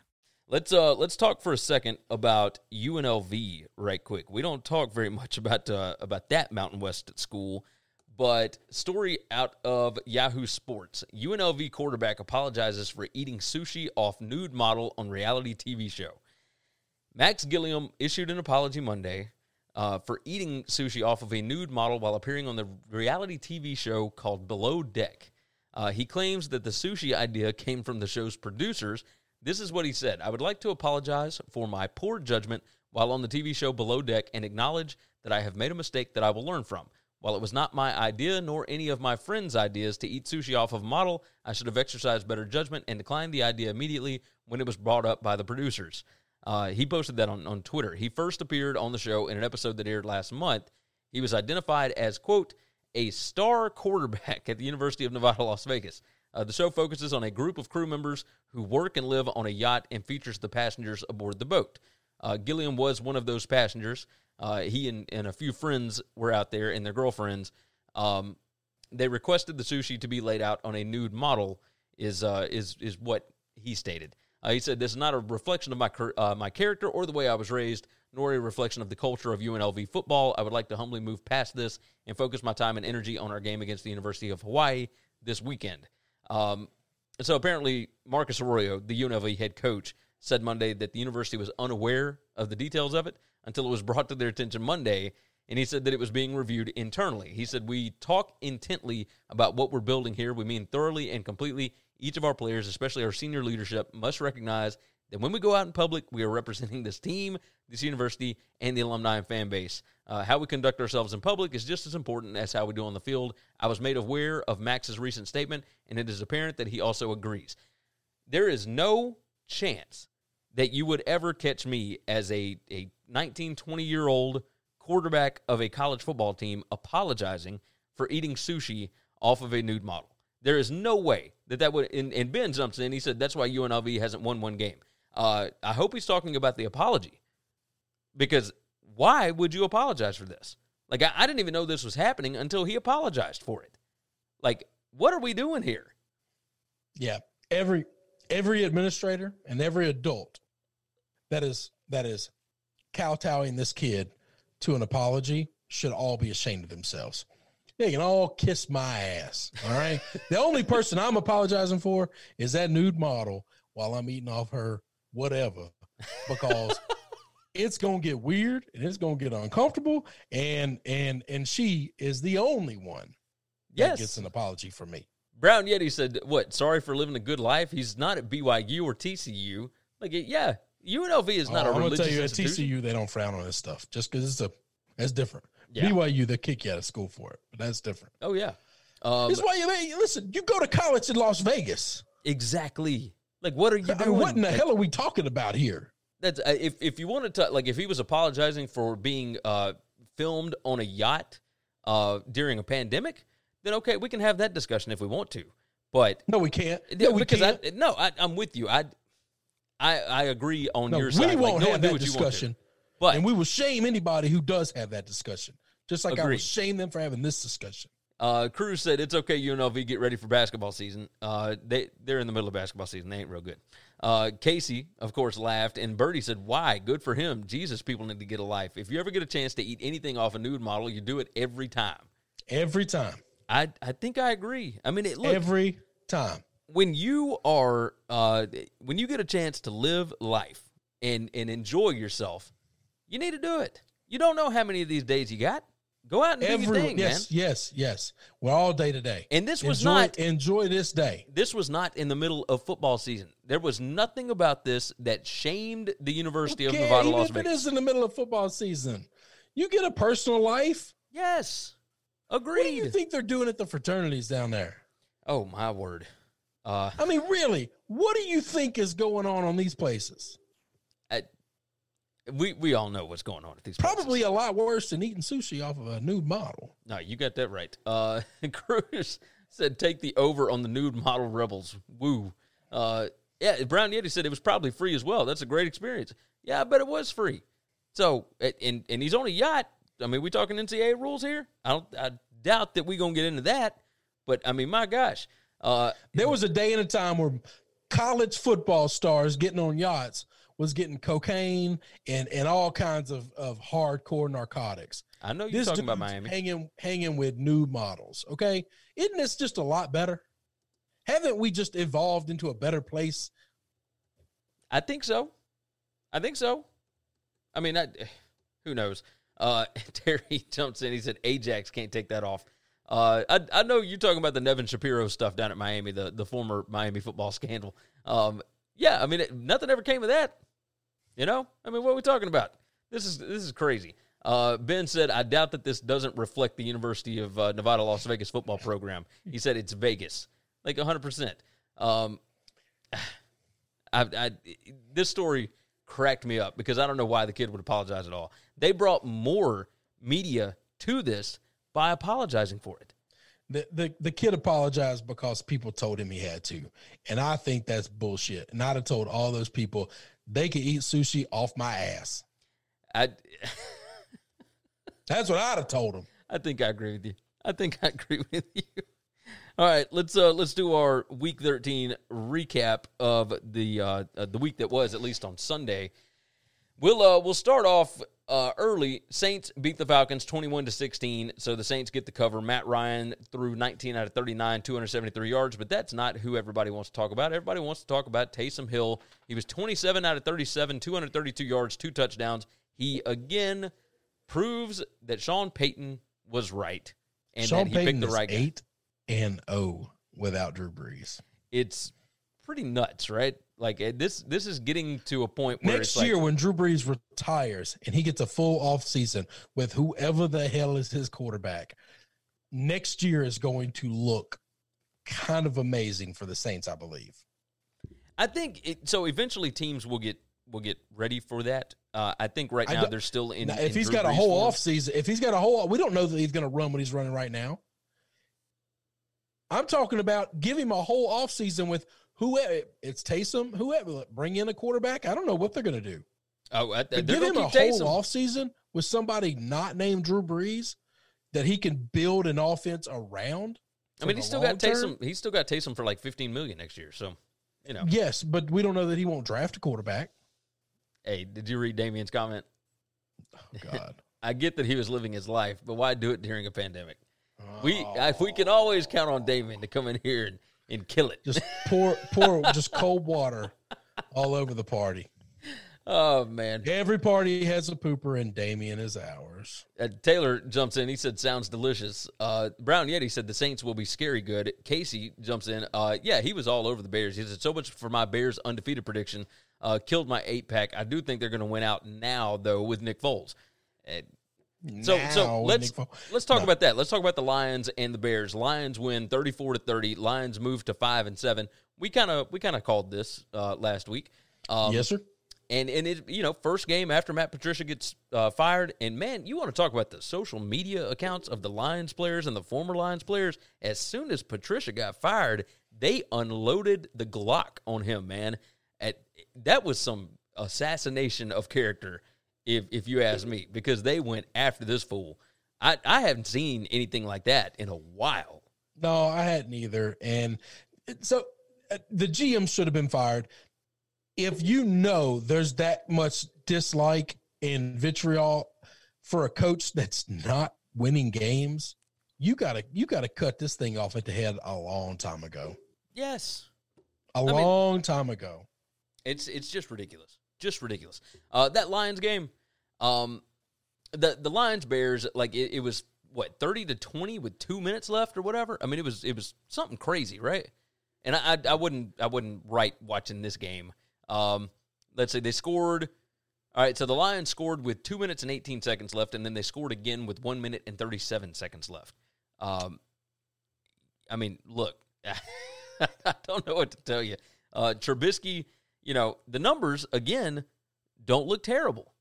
Let's uh let's talk for a second about UNLV right quick. We don't talk very much about uh, about that Mountain West school, but story out of Yahoo Sports. UNLV quarterback apologizes for eating sushi off nude model on reality TV show. Max Gilliam issued an apology Monday uh, for eating sushi off of a nude model while appearing on the reality TV show called Below Deck. Uh, he claims that the sushi idea came from the show's producers. This is what he said I would like to apologize for my poor judgment while on the TV show Below Deck and acknowledge that I have made a mistake that I will learn from. While it was not my idea nor any of my friends' ideas to eat sushi off of model, I should have exercised better judgment and declined the idea immediately when it was brought up by the producers. Uh, he posted that on, on Twitter. He first appeared on the show in an episode that aired last month. He was identified as, quote, a star quarterback at the University of Nevada, Las Vegas. Uh, the show focuses on a group of crew members who work and live on a yacht and features the passengers aboard the boat. Uh, Gilliam was one of those passengers. Uh, he and, and a few friends were out there and their girlfriends. Um, they requested the sushi to be laid out on a nude model. Is uh, is is what he stated. Uh, he said, "This is not a reflection of my uh, my character or the way I was raised, nor a reflection of the culture of UNLV football. I would like to humbly move past this and focus my time and energy on our game against the University of Hawaii this weekend." Um, so apparently, Marcus Arroyo, the UNLV head coach, said Monday that the university was unaware of the details of it until it was brought to their attention Monday. And he said that it was being reviewed internally. He said, We talk intently about what we're building here. We mean thoroughly and completely. Each of our players, especially our senior leadership, must recognize that when we go out in public, we are representing this team, this university, and the alumni and fan base. Uh, how we conduct ourselves in public is just as important as how we do on the field. I was made aware of Max's recent statement, and it is apparent that he also agrees. There is no chance that you would ever catch me as a, a 19, 20 year old quarterback of a college football team apologizing for eating sushi off of a nude model. There is no way that that would. And, and Ben jumps in. He said that's why UNLV hasn't won one game. Uh, I hope he's talking about the apology because why would you apologize for this? Like, I, I didn't even know this was happening until he apologized for it. Like, what are we doing here? Yeah. Every every administrator and every adult that is that is kowtowing this kid to an apology should all be ashamed of themselves. They can all kiss my ass. All right. the only person I'm apologizing for is that nude model while I'm eating off her whatever because it's gonna get weird and it's gonna get uncomfortable and and and she is the only one that Yes. gets an apology from me. Brown Yeti said, "What? Sorry for living a good life. He's not at BYU or TCU. Like, yeah, UNLV is not Oh, a I'm gonna religious tell you at. TCU they don't frown on this stuff just because it's a that's different. Yeah. BYU they kick you out of school for it, but that's different. Oh yeah, um, This is why you listen. You go to college in Las Vegas. exactly. Like, what are you I mean, what in the Like, hell are we talking about here? That's uh, if if you wanted to like if he was apologizing for being uh, filmed on a yacht uh, during a pandemic, then okay, we can have that discussion if we want to. But No, we can't. Yeah, No, we because can't. I no, I, I'm with you. I I I agree on no, your we side. Like, won't no one have do that what you want discussion, But and we will shame anybody who does have that discussion. Just like I Agreed. will shame them for having this discussion. Uh, Cruz said it's okay. UNLV get ready for basketball season. Uh, they they're in the middle of basketball season. They ain't real good. Uh, Casey, of course, laughed, and Birdie said, "Why? Good for him. Jesus, people need to get a life. If you ever get a chance to eat anything off a nude model, you do it every time." Every time, I I think I agree. I mean, it, look every time. when you are uh, when you get a chance to live life and and enjoy yourself, you need to do it. You don't know how many of these days you got. Go out and do your Every thing, yes, man. yes, yes. We're all day to day. And this was enjoy, not- enjoy this day. this was not in the middle of football season. There was nothing about this that shamed the University of Nevada, even Las if it is in the middle of football season, you get a personal life. yes, agreed. What do you think they're doing at the fraternities down there? oh my word! Uh, I mean, really, what do you think is going on on these places? We we all know what's going on at these. Probably places. a lot worse than eating sushi off of a nude model. No, you got that right. Uh, Cruz said, "Take the over on the nude model rebels." Woo. Uh, yeah, Brown Yeti said it was probably free as well. That's a great experience. Yeah, I bet it was free. So, and and he's on a yacht. I mean, we talking NCAA rules here? I don't. I doubt that we're gonna get into that. But I mean, my gosh, uh, There was a day and a time where college football stars getting on yachts was getting cocaine and, and all kinds of, of hardcore narcotics. I know you're talking about Miami. hanging hanging with new models. Okay, isn't this just a lot better? Haven't we just evolved into a better place? I think so. I think so. I mean, I, who knows? Uh, Terry jumps in. He said Ajax can't take that off. Uh, I, I know you're talking about the Nevin Shapiro stuff down at Miami, the, the former Miami football scandal. Um, yeah, I mean, it, nothing ever came of that. You know, I mean, what are we talking about? This is this is crazy. Uh, ben said, "I doubt that this doesn't reflect the University of uh, Nevada, Las Vegas football program." He said it's Vegas, like 100. percent Um, I, I this story cracked me up because I don't know why the kid would apologize at all. They brought more media to this by apologizing for it. The, the the kid apologized because people told him he had to, and I think that's bullshit. And I'd have told all those people they could eat sushi off my ass. I That's what I'd have told them. I think I agree with you. I think I agree with you. All right, let's uh let's do our week 13 recap of the uh, uh the week that was at least on Sunday. We'll uh we'll start off uh early. Saints beat the Falcons 21 to 16, so the Saints get the cover. Matt Ryan threw 19 out of 39, 273 yards, but that's not who everybody wants to talk about. Everybody wants to talk about Taysom Hill. He was 27 out of 37, 232 yards, two touchdowns. He again proves that Sean Payton was right and Sean that he Payton picked the right guy. eight and O without Drew Brees. It's pretty nuts, right? Like eh, this this is getting to a point where Next year, like, when Drew Brees retires and he gets a full off season with whoever the hell is his quarterback, next year is going to look kind of amazing for the Saints, I believe. I think it, so. Eventually, teams will get will get ready for that. Uh, I think right now they're still in. Now, if in he's Drew got a Brees whole form. off season, if he's got a whole, we don't know that he's going to run what he's running right now. I'm talking about give him a whole off season with whoever it's Taysom, whoever bring in a quarterback. I don't know what they're going to do. oh, uh, I, give him a whole Taysom. off season with somebody not named Drew Brees that he can build an offense around. I mean, he's still got term. Taysom. He's still got Taysom for like 15 million next year. So, you know, Yes, but we don't know that he won't draft a quarterback. hey, did you read Damien's comment? Oh, God. I get that he was living his life, but why do it during a pandemic? We if we can oh. always count on Damien to come in here and, and kill it. just pour pour just cold water all over the party. oh man, Every party has a pooper, and Damien is ours. Uh, Taylor jumps in. He said, "Sounds delicious." Uh, Brown Yeti said the Saints will be scary good. Casey jumps in. Uh, yeah, he was all over the Bears. He said, "So much for my Bears undefeated prediction. Uh, killed my eight pack. I do think they're going to win out now, though, with Nick Foles." Uh, so, Now so let's let's talk No. about that. Let's talk about the Lions and the Bears. Lions win thirty four to thirty. Lions move to five and seven. We kind of we kind of called this uh, last week. Um, yes, sir. and and it you know first game after Matt Patricia gets uh, fired, and man, you want to talk about the social media accounts of the Lions players and the former Lions players. As soon as Patricia got fired, they unloaded the Glock on him. Man, At, that was some assassination of character, if if you ask me, because they went after this fool. I I haven't seen anything like that in a while. No, I hadn't either. And so uh, the GM should have been fired. If you know there's that much dislike and vitriol for a coach that's not winning games, you gotta you gotta cut this thing off at the head a long time ago. Yes, A mean- long time ago. It's it's just ridiculous, just ridiculous. Uh, that Lions game, um, the the Lions Bears like it, it was what thirty to twenty with two minutes left or whatever. I mean it was it was something crazy, right? And I I, I wouldn't I wouldn't write watching this game. Um, let's say they scored. All right, so the Lions scored with two minutes and eighteen seconds left, and then they scored again with one minute and thirty seven seconds left. Um, I mean, look, I don't know what to tell you. Uh, Trubisky, you know, the numbers again don't look terrible.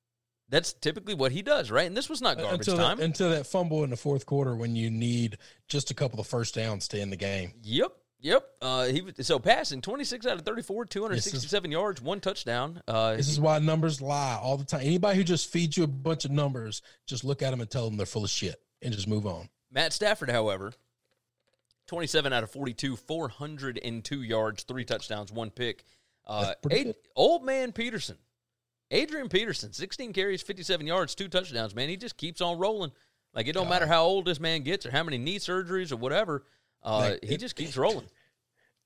That's typically what he does, right? And this was not garbage until time. that, until that fumble in the fourth quarter when you need just a couple of first downs to end the game. yep, Yep. Uh, he so passing 26 out of 34, 267 yards, one touchdown. Uh, This is why numbers lie all the time. Anybody who just feeds you a bunch of numbers, just look at them and tell them they're full of shit and just move on. Matt Stafford, however, 27 out of 42, 402 yards, three touchdowns, one pick. Uh, Ad- old man Peterson, Adrian Peterson, 16 carries, 57 yards, two touchdowns, man. He just keeps on rolling. Like, it don't matter how old this man gets or how many knee surgeries or whatever. Uh, Like, he it- just keeps rolling.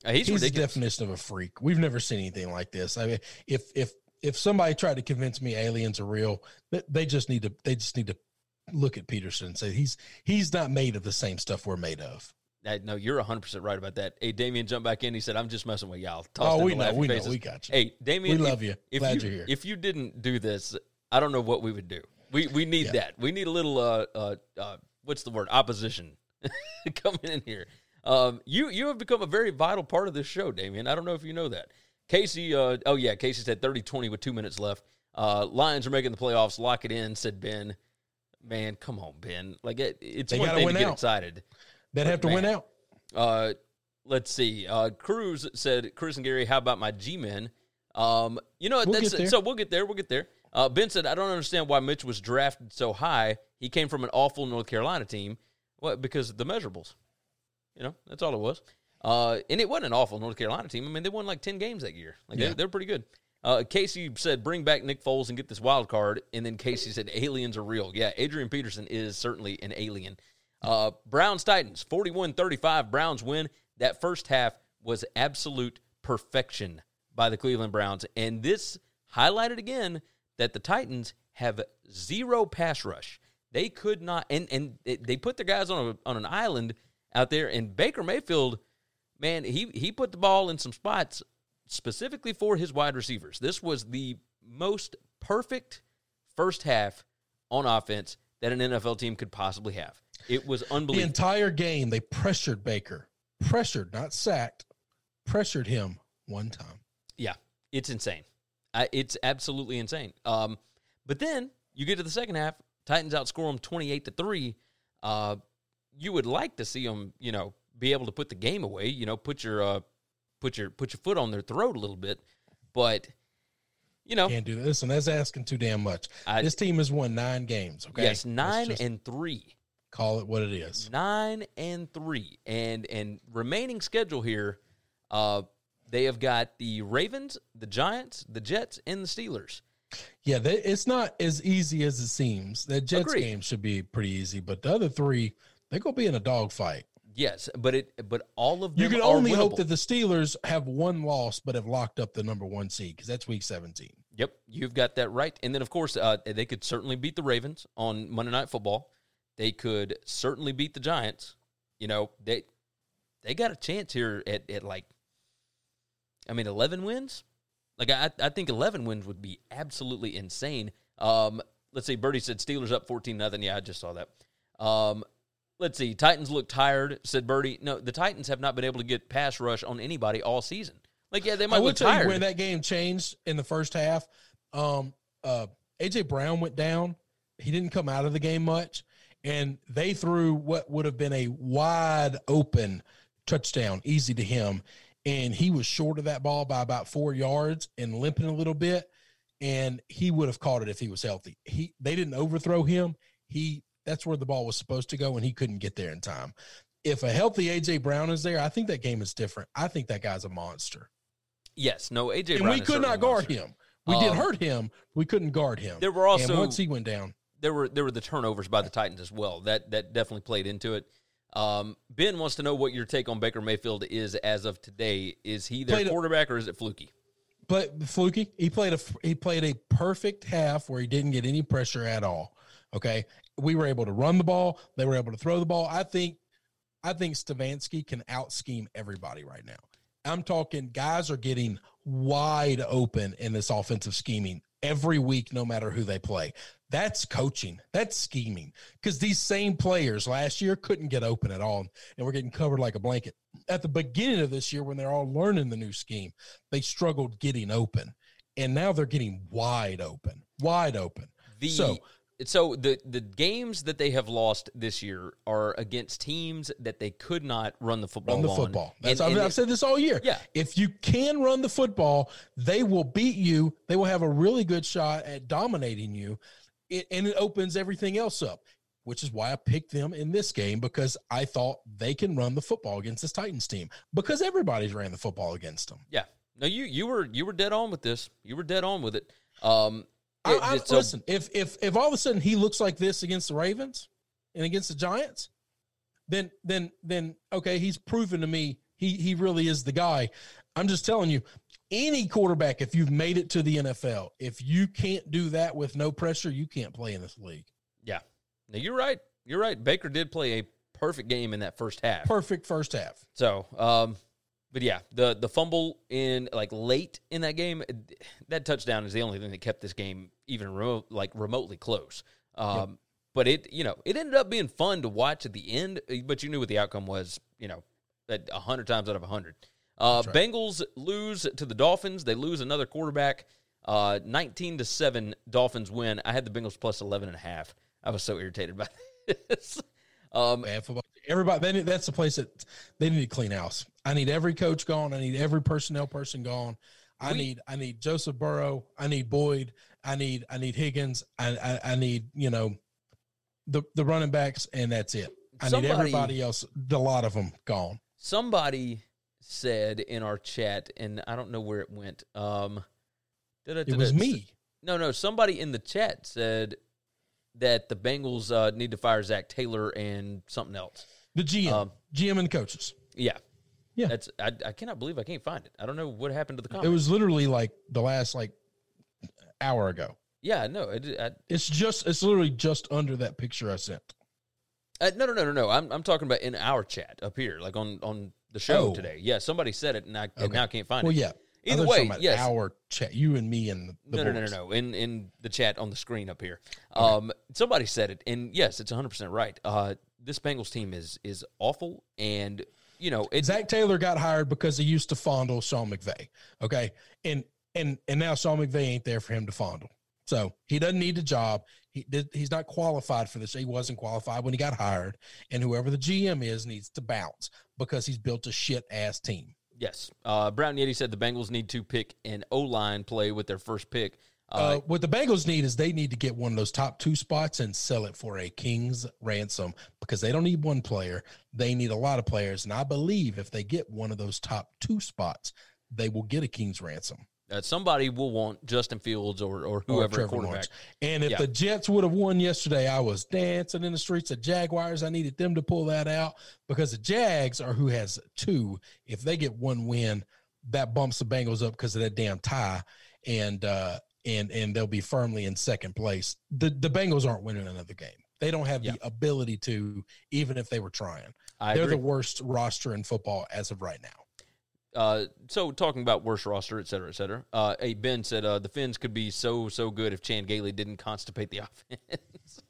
Uh, he's, He's the definition of a freak. We've never seen anything like this. I mean, if if if somebody tried to convince me aliens are real, they- they just need to they just need to look at Peterson and say he's he's not made of the same stuff we're made of. No, you're 100% right about that. Hey, Damien jumped back in. He said, I'm just messing with y'all. Tossed Oh, we know, we know, we got you. Hey, Damien, We love you. If Glad you, you're here. If you didn't do this, I don't know what we would do. We we need Yeah. that. We need a little uh uh, uh what's the word opposition coming in here. Um, you you have become a very vital part of this show, Damien. I don't know if you know that. Casey, uh, oh yeah, Casey said 30-20 with two minutes left. Uh, Lions are making the playoffs. Lock it in, said Ben. Man, come on, Ben. Like it, it's They one thing to get out. excited. They'd have to win out. Uh, let's see. Uh, Cruz said, Cruz and Gary, how about my G men? Um, you know, We'll that's so we'll get there. We'll get there. Uh, ben said, I don't understand why Mitch was drafted so high. He came from an awful North Carolina team. What? Because of the measurables. You know, that's all it was. Uh, and it wasn't an awful North Carolina team. I mean, they won like 10 games that year. Like, Yeah. they, they're pretty good. Uh, Casey said, bring back Nick Foles and get this wild card. And then Casey said, aliens are real. Yeah, Adrian Peterson is certainly an alien. Uh, Browns Titans, 41 35. Browns win. That first half was absolute perfection by the Cleveland Browns. And this highlighted again that the Titans have zero pass rush. They could not, and, and they put their guys on, a, on an island out there. And Baker Mayfield, man, he, he put the ball in some spots specifically for his wide receivers. This was the most perfect first half on offense that an NFL team could possibly have. It was unbelievable. The entire game they pressured Baker. Pressured, not sacked. Pressured him one time. Yeah, it's insane. I, it's absolutely insane. Um, but then you get to the second half, Titans outscore them twenty-eight to three. Uh, you would like to see them, you know, be able to put the game away. You know, put your uh, put your put your foot on their throat a little bit. But you know, Can't do this. And that's asking too damn much. I- this team has won nine games. Okay. yes, nine just and three. Call it what it is. nine and three and and remaining schedule here uh they have got the ravens the giants the jets and the steelers Yeah, they, it's not as easy as it seems. That Jets Agreed. game should be pretty easy, but the other three, they're gonna be in a dogfight. yes but it but all of them You can only hope that the Steelers have one loss, but have locked up the number one seed because that's Week 17. yep you've got that right and then of course uh, they could certainly beat the ravens on monday night football they could certainly beat the giants you know they they got a chance here at, at like i mean 11 wins Like I, I think eleven wins would be absolutely insane. Um, let's see. Birdie said Steelers up fourteen nothing. Yeah, I just saw that. Um, let's see. Titans look tired. Said Birdie. No, the Titans have not been able to get pass rush on anybody all season. Like yeah, they might I tell tired. you when that game changed in the first half. Um, uh, AJ Brown went down. He didn't come out of the game much, and they threw what would have been a wide open touchdown, easy to him, and he was short of that ball by about four yards and limping a little bit, and he would have caught it if he was healthy. He they didn't overthrow him. He that's where the ball was supposed to go, and he couldn't get there in time. If a healthy AJ Brown is there, I think that game is different. I think that guy's a monster yes, no. AJ and Brown we could not guard monster. him. We did Um, hurt him. We couldn't guard him. There were also and once he went down, there were there were the turnovers by the Titans as well. That that definitely played into it. Um, ben wants to know what your take on Baker Mayfield is as of today. Is he their Played a- quarterback or is it fluky? but fluky. He played a he played a perfect half where he didn't get any pressure at all. Okay, we were able to run the ball. They were able to throw the ball. I think I think Stefanski can out scheme everybody right now. I'm talking guys are getting wide open in this offensive scheming every week, no matter who they play. That's coaching. That's scheming. Because these same players last year couldn't get open at all, and we're getting covered like a blanket. At the beginning of this year, when they're all learning the new scheme, they struggled getting open, and now they're getting wide open, wide open. The so so the the games that they have lost this year are against teams that they could not run the football Run the on. football. That's And- I've, and I've said this all year. Yeah. If you can run the football, they will beat you. They will have a really good shot at dominating you, it, and it opens everything else up. Which is why I picked them in this game because I thought they can run the football against this Titans team because everybody's ran the football against them. Yeah. No, you you were you were dead on with this. You were dead on with it. Um, I, it- I, it's a- listen, if if if all of a sudden he looks like this against the Ravens and against the Giants, then then then okay, he's proven to me he he really is the guy. I'm just telling you, any quarterback, if you've made it to the NFL, if you can't do that with no pressure, you can't play in this league. yeah. No, you're right. You're right. Baker did play a perfect game in that first half. Perfect first half. So, um, but yeah, the the fumble in like late in that game, that touchdown is the only thing that kept this game even remote, like remotely close. Um, But it, you know, it ended up being fun to watch at the end. But you knew what the outcome was. You know, a hundred times out of a hundred. Uh, right. Bengals lose to the Dolphins. They lose another quarterback. Uh, 19 to 7 Dolphins win. I had the Bengals plus 11 and a half. I was so irritated by this. Um, Bad football. Everybody, they need, that's the place that they need to clean house. I need every coach gone. I need every personnel person gone. I We- need I need Joseph Burrow. I need Boyd. I need I need Higgins. I I, I need you know the the running backs, and that's it. I Somebody- need everybody else. A lot of them gone. somebody said in our chat, and I don't know where it went. Um, It was me. No, no. Somebody in the chat said that the Bengals uh, need to fire Zac Taylor and something else. The GM, Um, GM, and the coaches. Yeah, Yeah. That's I, I cannot believe I can't find it. I don't know what happened to the It was literally like the last like hour ago. yeah, no, it, I, It's just it's literally just under that picture I sent. Uh, no, no, no, no, no. I'm I'm talking about in our chat up here, like on on the show Oh. today. Yeah, somebody said it, and I and now I can't find Well, it. Well, yeah. Either thought you were way, yes. Our chat, you and me and the no, no, no, no, no. In in the chat on the screen up here, um, somebody said it, and yes, it's 100 percent right. Uh, this Bengals team is is awful, and you know it's Zac Taylor got hired because he used to fondle Sean McVay. Okay. And and and now Sean McVay ain't there for him to fondle. So he doesn't need a job. He he's not qualified for this. He wasn't qualified when he got hired. And whoever the GM is needs to bounce because he's built a shit ass team. yes. Uh, Brown Yeti said the Bengals need to pick an O line play with their first pick. Uh, Uh, what the Bengals need is they need to get one of those top two spots and sell it for a king's ransom because they don't need one player. They need a lot of players. And I believe if they get one of those top two spots, they will get a king's ransom. Uh, somebody will want Justin Fields or or or whoever Trevor quarterback. Lawrence. And if Yeah. the Jets would have won yesterday, I was dancing in the streets of Jaguars. I needed them to pull that out because the Jags are who has two. If they get one win, that bumps the Bengals up because of that damn tie, and uh, and and they'll be firmly in second place. The the Bengals aren't winning another game. They don't have Yeah. the ability to, even if they were trying. I They're agree. the worst roster in football as of right now. Uh, so talking about worst roster, et cetera, et cetera. Uh, hey, Ben said uh, the Fins could be so so good if Chan Gailey didn't constipate the offense.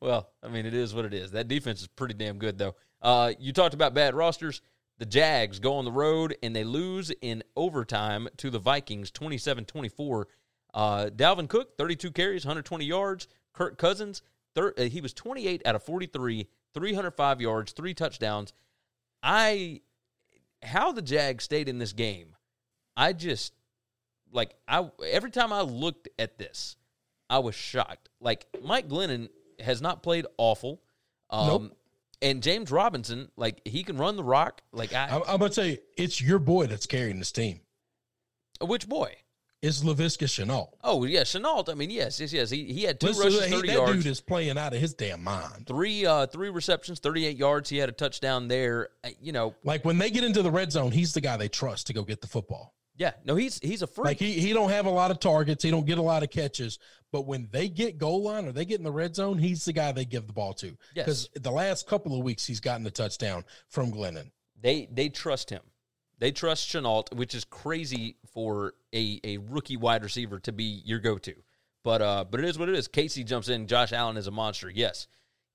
well, I mean, it is what it is. That defense is pretty damn good, though. Uh, you talked about bad rosters. The Jags go on the road and they lose in overtime to the Vikings 27 24. Uh, Dalvin Cook, 32 carries, 120 yards. Kirk Cousins, thir- uh, he was 28 out of 43, 305 yards, three touchdowns. I how the Jags stayed in this game, I just like I every time I looked at this, I was shocked. Like Mike Glennon has not played awful. Um Nope. and James Robinson, like he can run the rock. Like I I'm, gonna tell you, it's your boy that's carrying this team. which boy? It's Laviska Shenault. Oh yeah, Shenault. I mean, yes, yes, yes. He he had two Listen, rushes, he- thirty that yards, dude is playing out of his damn mind. three uh three receptions, thirty eight yards. He had a touchdown there. Uh, You know, Like when they get into the red zone, he's the guy they trust to go get the football. yeah. No, he's he's a freak. Like he he don't have a lot of targets, he don't get a lot of catches, but when they get goal line or they get in the red zone, he's the guy they give the ball to. Yes. Because the last couple of weeks he's gotten a touchdown from Glennon. They they trust him. They trust Shenault, which is crazy for a, a rookie wide receiver to be your go to. But uh, but it is what it is. Casey jumps in. Josh Allen is a monster. Yes,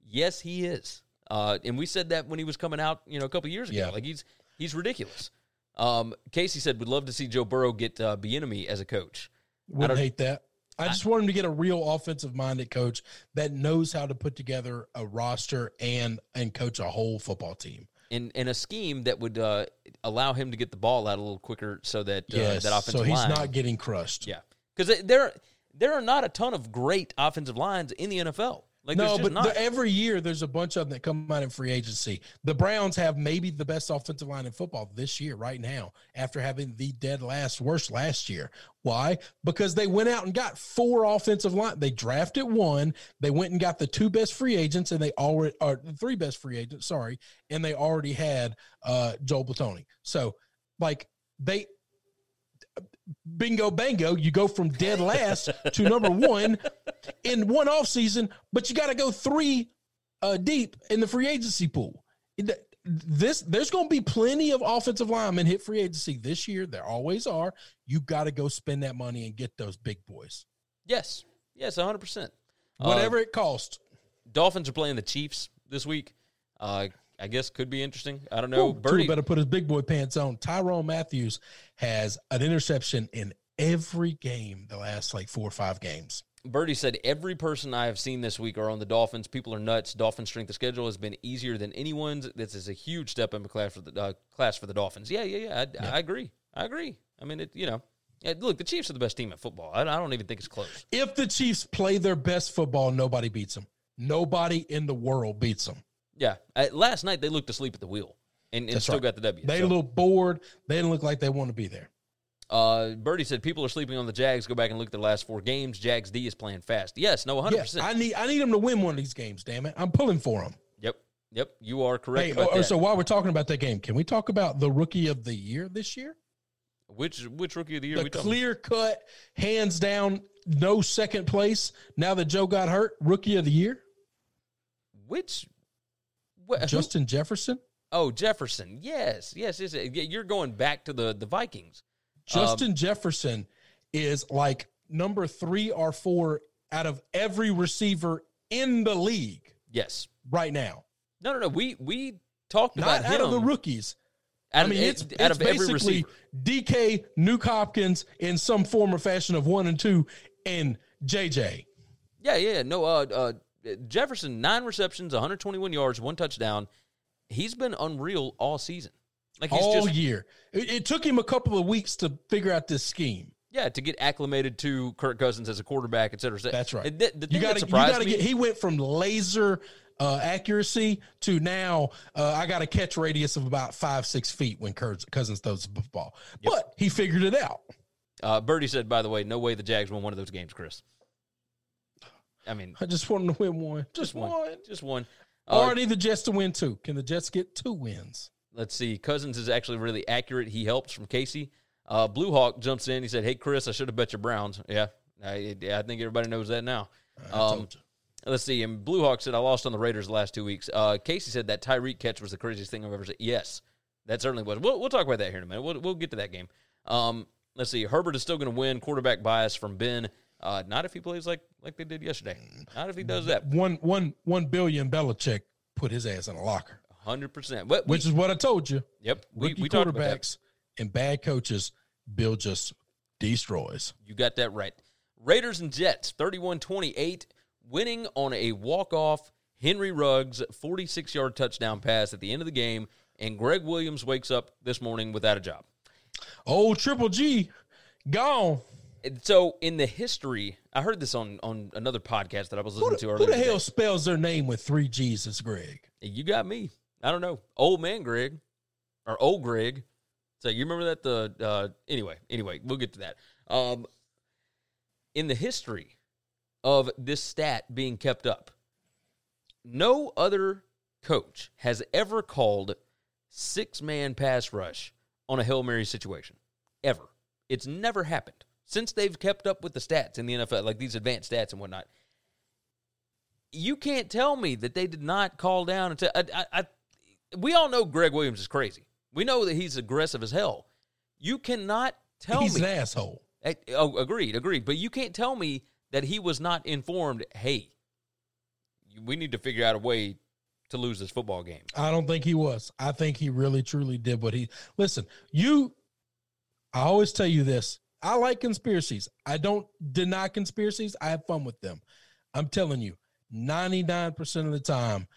yes, he is. Uh, and we said that when he was coming out, you know, a couple years ago. Yeah. Like he's he's ridiculous. Um, Casey said, we'd love to see Joe Burrow get uh, Bieniemy as a coach." Wouldn't don't- hate that. I just want him to get a real offensive minded coach that knows how to put together a roster and and coach a whole football team. In in a scheme that would uh, allow him to get the ball out a little quicker, so that uh, Yes, that offensive so he's line. not getting crushed. yeah, because there there are not a ton of great offensive lines in the NFL. Like no, but not. the, every year there's a bunch of them that come out in free agency. The Browns have maybe the best offensive line in football this year, right now, after having the dead last worst last year. Why? Because they went out and got four offensive line. They drafted one. They went and got the two best free agents, and they already are the three best free agents. Sorry, and they already had uh, Joel Bitonio. So, like they bingo bango you go from dead last to number one in one off season but you got to go three uh, deep in the free agency pool this there's going to be plenty of offensive linemen hit free agency this year there always are you got to go spend that money and get those big boys yes, yes, hundred percent. whatever it costs Dolphins are playing the Chiefs this week. Uh, I guess could be interesting. I don't know. Ooh, Birdie, better put his big boy pants on tyrann mathieu has an interception in every game the last like four or five games Birdie said every person I have seen this week are on the Dolphins. People are nuts. Dolphins' strength of schedule has been easier than anyone's. This is a huge step in class for the uh, class for the Dolphins. Yeah, yeah, yeah. I, I agree. I agree. I mean, it. You know, look, the Chiefs are the best team at football. I, I don't even think it's close. If the Chiefs play their best football, nobody beats them. Nobody in the world beats them. Yeah. Last night they looked asleep at the wheel and, and still right. got the W. They So, look bored. They didn't look like they want to be there. uh, Birdie said people are sleeping on the Jags. Go back and look at the last four games. Jags D is playing fast. Yes. No. Hundred Yeah, percent. I need I need them to win one of these games. Damn it, I'm pulling for them. Yep. Yep. You are correct Hey, oh, that. so while we're talking about that game, can we talk about the rookie of the year this year? which which rookie of the year The we talking? clear cut, hands down, no second place. Now that Joe got hurt, rookie of the year, Which? What, who- Justin Jefferson. Oh, Jefferson. Yes, yes, yes. You're going back to the the Vikings. Justin Jefferson is like number three or four out of every receiver in the league Yes. right now. No, no, no. We we talked Not about out him. of the rookies. out I mean, of, it's, out it's of every basically receiver. DK, Nuk Hopkins in some form or fashion of one and two, and JJ. Yeah, yeah. No, uh, uh, Jefferson nine receptions, 121 yards, one touchdown. He's been unreal all season. Like he's all just year. It, it took him a couple of weeks to figure out this scheme. yeah to get acclimated to Kirk Cousins as a quarterback, et cetera. et cetera. That's right. The, the you got to you surprised got to me, get. He went from laser uh, accuracy to now uh, I got a catch radius of about five six feet when Cous- Cousins throws the football. But he figured it out. uh, Birdie said, by the way, no way the Jags won one of those games, Chris. I mean, I just want him to win one. Just, just one, one. just one. Or Uh, the Jets to win two. Can the Jets get two wins? Let's see. Cousins is actually really accurate. He helps from Casey. Uh, Blue Hawk jumps in. He said, "Hey Chris, I should have bet your Browns." Yeah, I, I think everybody knows that now. Um, let's see. And Blue Hawk said, "I lost on the Raiders the last two weeks." Uh, Casey said that Tyreek catch was the craziest thing I've ever seen. Yes, that certainly was. We'll, we'll talk about that here in a minute. We'll, we'll get to that game. Um, let's see. Herbert is still going to win. Quarterback bias from Ben. Uh, not if he plays like like they did yesterday. Not if he does that. One one one billion Belichick put his ass in a locker, Hundred percent. Which is what I told you. yep. We, Rookie we that. quarterbacks and bad coaches, Bill just destroys. You got that right. Raiders and Jets, 31 28, winning on a walk off Henry Ruggs 46 yard touchdown pass at the end of the game. And Gregg Williams wakes up this morning without a job. Oh, Triple G, gone. So, in the history, I heard this on, on another podcast that I was listening the- to who earlier. the hell today. spells their name with three G's? Greg. You got me. I don't know. Old man Greg or old Greg. So you remember that the uh anyway, anyway, we'll get to that. Um in the history of this stat being kept up, no other coach has ever called six man pass rush on a Hail Mary situation. Ever. It's never happened. Since they've kept up with the stats in the NFL, like these advanced stats and whatnot you can't tell me that they did not call down and tell. I, I, I, we all know Gregg Williams is crazy. We know that he's aggressive as hell. You cannot tell He's me. He's an asshole. Oh, agreed, agreed. But you can't tell me that he was not informed. Hey, we need to figure out a way to lose this football game. I don't think he was. I think he really truly did what he listen, you I always tell you this. I like conspiracies. I don't deny conspiracies. I have fun with them. I'm telling you, 99% of the time,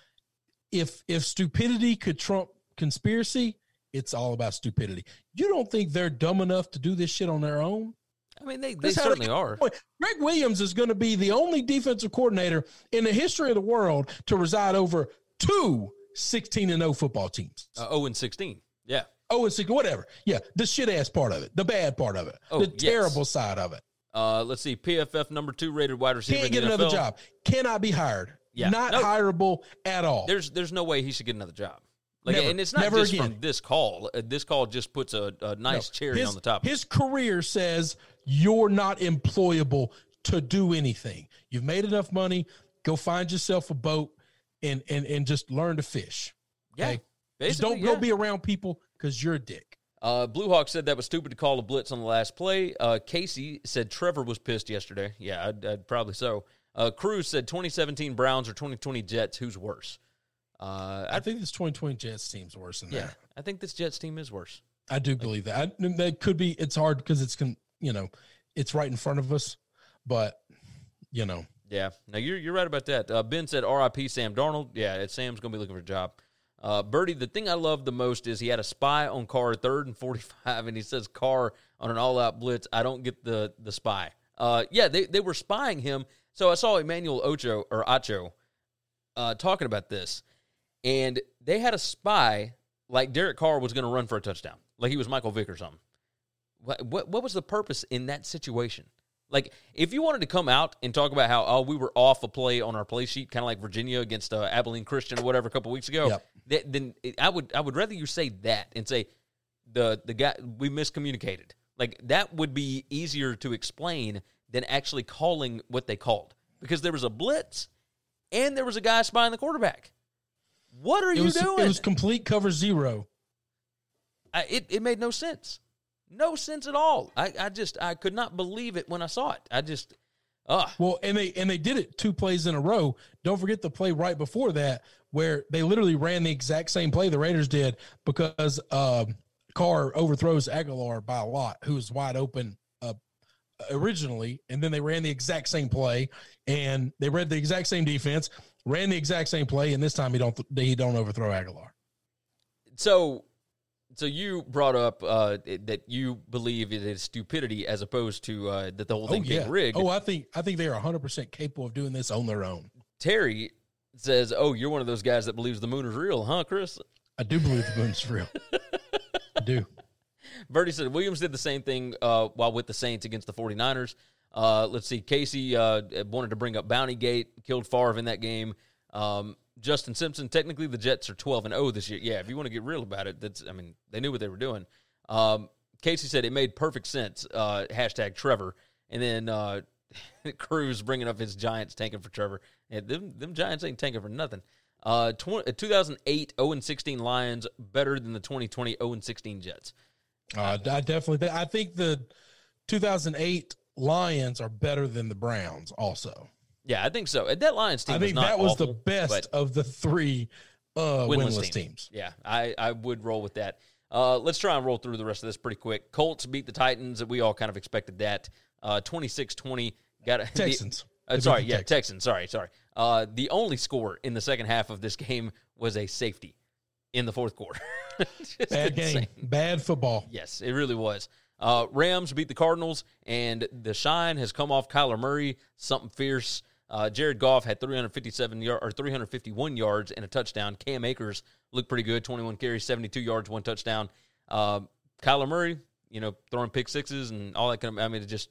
if if stupidity could trump conspiracy, it's all about stupidity. You don't think they're dumb enough to do this shit on their own? I mean, they, they certainly they- are. Gregg Williams is going to be the only defensive coordinator in the history of the world to reside over two 16 and 0 football teams. Uh, 0 and 16. Yeah. Oh, it's whatever. Yeah, the shit ass part of it, the bad part of it, Oh, the yes. terrible side of it. Uh, let's see. PFF number two rated wide receiver. Can't get another job. Cannot be hired. Yeah. Not hireable at all. There's there's no way he should get another job. Like, Never. and it's not Never just again. from this call. Uh, This call just puts a, a nice No. cherry his, on the top. His career says you're not employable to do anything. You've made enough money. Go find yourself a boat and and and just learn to fish. yeah. okay? Just don't yeah. go be around people because you're a dick. Uh, Blue Hawk said that was stupid to call a blitz on the last play. Uh, Casey said Trevor was pissed yesterday. Yeah, I'd, I'd probably so. Uh, Cruz said 2017 Browns or 2020 Jets. Who's worse? Uh, I I, think this 2020 Jets team's worse than yeah, that. I think this Jets team is worse. I do believe that. I, that could be. It's hard because it's you know, it's right in front of us, but you know, Yeah, Now you're you're right about that. Uh, ben said R.I.P. Sam Darnold. Yeah, Sam's gonna be looking for a job. Uh, Birdie, the thing I love the most is he had a spy on Carr third and forty five, and he says Carr on an all out blitz. I don't get the the spy. Uh, yeah, they they were spying him. So I saw Emmanuel Ocho or Acho uh, talking about this, and they had a spy like Derek Carr was going to run for a touchdown, like he was Michael Vick or something. What, what what was the purpose in that situation? Like, if you wanted to come out and talk about how oh we were off a play on our play sheet, kind of like Virginia against uh, Abilene Christian or whatever a couple weeks ago, Yep. th- then it- I would I would rather you say that and say the the guy we miscommunicated. Like that would be easier to explain than actually calling what they called because there was a blitz and there was a guy spying the quarterback. What are it you was doing? it was complete cover zero. I, it, it made no sense. No sense at all. I, I just I could not believe it when I saw it. I just uh Well, and they and they did it two plays in a row. Don't forget the play right before that where they literally ran the exact same play the Raiders did because um, Carr overthrows Agholor by a lot, who was wide open uh, originally, and then they ran the exact same play and they read the exact same defense, ran the exact same play, and this time he don't he don't overthrow Agholor. so so you brought up uh, that you believe it is stupidity as opposed to uh, that the whole Oh thing yeah. being rigged. Oh, I think I think they are 100 percent capable of doing this on their own. Terry says, "Oh, you're one of those guys that believes the moon is real, huh, Chris?" I do believe the moon's real. I do. Birdie said Williams did the same thing uh, while with the Saints against the 49ers. Uh, let's see. Casey uh, wanted to bring up Bounty Gate, killed Favre in that game. Um, Justin Simpson, technically the Jets are 12 and 0 this year. Yeah, if you want to get real about it, that's I mean, they knew what they were doing. Um, Casey said it made perfect sense. Uh, hashtag Trevor. And then uh, Cruz bringing up his Giants tanking for Trevor. And them, them Giants ain't tanking for nothing. Uh, 20, 2008 0 and 16 Lions better than the 2020 0 and 16 Jets. Uh, I definitely I think the 2008 Lions are better than the Browns. Also, Yeah, I think so. That Lions team I think was that was awful, the best of the three uh, winless, winless, teams. teams. Yeah, I, I would roll with that. Uh, let's try and roll through the rest of this pretty quick. Colts beat the Titans. We all kind of expected that. Uh, 26-20. Got a, Texans. The, uh, sorry, yeah, Texans. Texans. Sorry, sorry. Uh, the only score in the second half of this game was a safety in the fourth quarter. Bad game, bad football. Yes, it really was. Uh, Rams beat the Cardinals, and the shine has come off Kyler Murray. Something fierce. Uh, Jared Goff had 357 yard, or 351 yards and a touchdown. Cam Akers looked pretty good, 21 carries, 72 yards, one touchdown. Uh, Kyler Murray, you know, throwing pick sixes and all that kind of. I mean, it just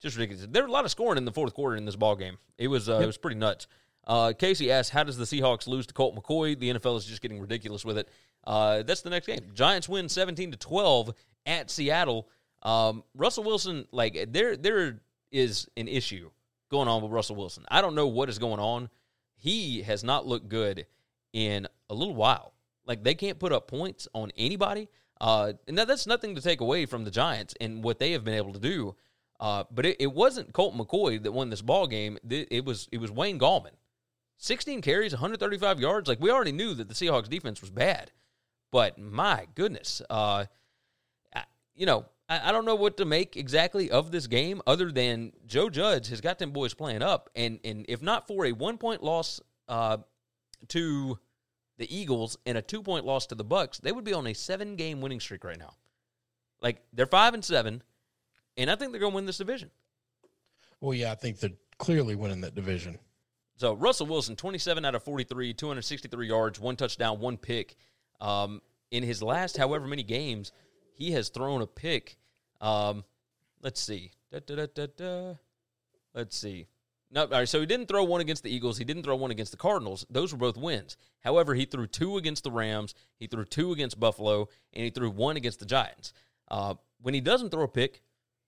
just ridiculous. There were a lot of scoring in the fourth quarter in this ball game. It was uh, it was pretty nuts. Uh, Casey asked, "How does the Seahawks lose to Colt McCoy? The NFL is just getting ridiculous with it." Uh, that's the next game. Giants win seventeen to twelve at Seattle. Um, Russell Wilson, like there there is an issue going on with Russell Wilson. I don't know what is going on. He has not looked good in a little while. Like they can't put up points on anybody. Uh, and that, that's nothing to take away from the Giants and what they have been able to do. Uh, but it, it wasn't Colt McCoy that won this ball game. It was it was Wayne Gallman. 16 carries, 135 yards. Like we already knew that the Seahawks defense was bad, but my goodness, uh, you know, I, I don't know what to make exactly of this game, other than Joe Judge has got them boys playing up, and and if not for a one point loss uh, to the Eagles and a two point loss to the Bucks, they would be on a seven game winning streak right now. Like they're five and seven, and I think they're going to win this division. Well, yeah, I think they're clearly winning that division. So Russell Wilson, 27 out of 43, 263 yards, one touchdown, one pick. Um, in his last however many games, he has thrown a pick. Um, let's see. Da, da, da, let's see. No, all right, so he didn't throw one against the Eagles. He didn't throw one against the Cardinals. Those were both wins. However, he threw two against the Rams. He threw two against Buffalo, and he threw one against the Giants. Uh, when he doesn't throw a pick,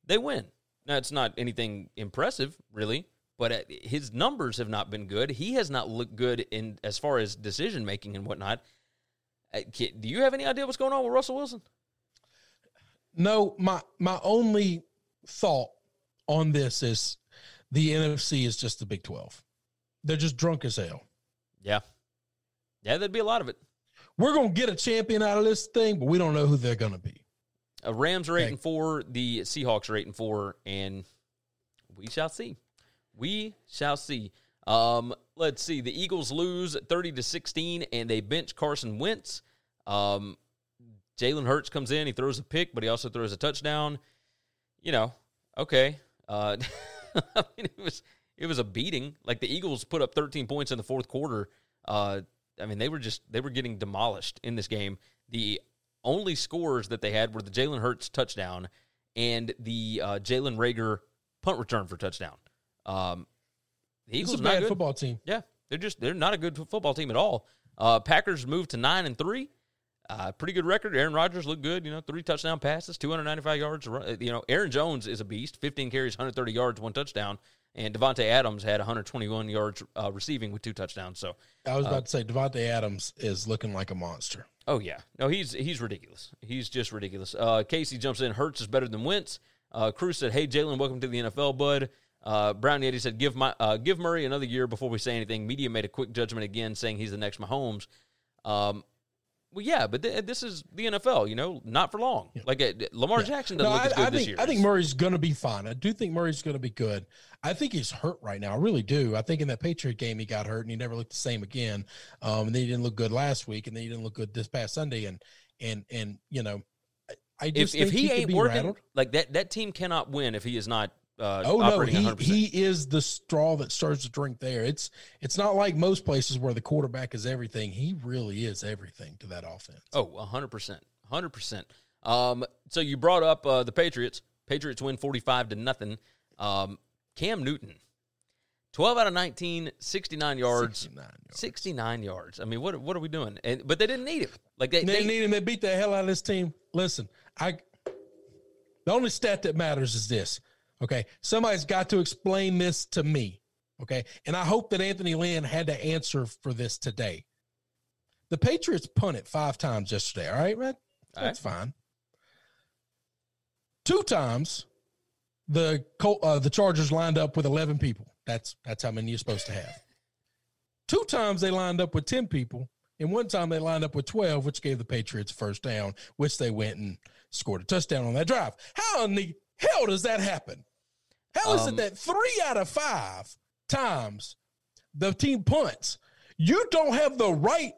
they win. Now, it's not anything impressive, really, but uh, his numbers have not been good. He has not looked good in as far as decision making and whatnot. Uh, do you have any idea what's going on with Russell Wilson? No, my my only thought on this is the NFC is just the Big Twelve. They're just drunk as hell. Yeah, yeah, there'd be a lot of it. We're gonna get a champion out of this thing, but we don't know who they're gonna be. Uh, Rams are eight okay. and four. The Seahawks are eight and four, and we shall see. We shall see. Um, let's see. The Eagles lose thirty to sixteen, and they bench Carson Wentz. Um, Jalen Hurts comes in. He throws a pick, but he also throws a touchdown. You know, okay. Uh, I mean, it was it was a beating. Like the Eagles put up 13 points in the fourth quarter. Uh, I mean, they were just they were getting demolished in this game. The only scores that they had were the Jalen Hurts touchdown and the uh, Jalen Reagor punt return for touchdown. Um, the Eagles a bad football team. Yeah, they're just they're not a good football team at all. Uh, Packers moved to nine and three. Uh, pretty good record. Aaron Rodgers looked good. You know, three touchdown passes, 295 yards. You know, Aaron Jones is a beast. 15 carries, 130 yards, one touchdown. And Davante Adams had 121 yards uh, receiving with two touchdowns. So I was about uh, to say Davante Adams is looking like a monster. Oh yeah, no, he's he's ridiculous. He's just ridiculous. Uh, Casey jumps in. Hurts is better than Wentz. Uh, Cruz said, "Hey Jalen, welcome to the NFL, bud." Uh, Brown Yeti said, "Give my uh, give Murray another year before we say anything." Media made a quick judgment again, saying he's the next Mahomes. Um, well, yeah, but th- this is the NFL, you know, not for long. Yeah. Like uh, Lamar yeah. Jackson doesn't no, look I, as good I this think, year. I think Murray's going to be fine. I do think Murray's going to be good. I think he's hurt right now. I really do. I think in that Patriot game he got hurt and he never looked the same again. Um, and then he didn't look good last week, and then he didn't look good this past Sunday. And and and you know, I just if, if he, he ain't working rattled. like that, that team cannot win if he is not uh, oh no, he 100%. he is the straw that stirs the drink. There, it's it's not like most places where the quarterback is everything. He really is everything to that offense. Oh, hundred percent, hundred percent. Um, so you brought up uh, the Patriots. Patriots win forty five to nothing. Um, Cam Newton, twelve out of 19, 69 yards, 69 yards. 69 yards. I mean, what what are we doing? And but they didn't need him. Like they, they, they need him. They beat the hell out of this team. Listen, I. The only stat that matters is this Okay. Somebody's got to explain this to me. Okay. And I hope that Anthony Lynn had to answer for this today. The Patriots punted five times yesterday. All right, Red? That's right. fine. Two times the uh, the Chargers lined up with 11 people. That's that's how many you're supposed to have. Two times they lined up with 10 people, and one time they lined up with 12, which gave the Patriots first down, which they went and scored a touchdown on that drive. How in the hell does that happen? How is um, it that three out of five times the team punts, you don't have the right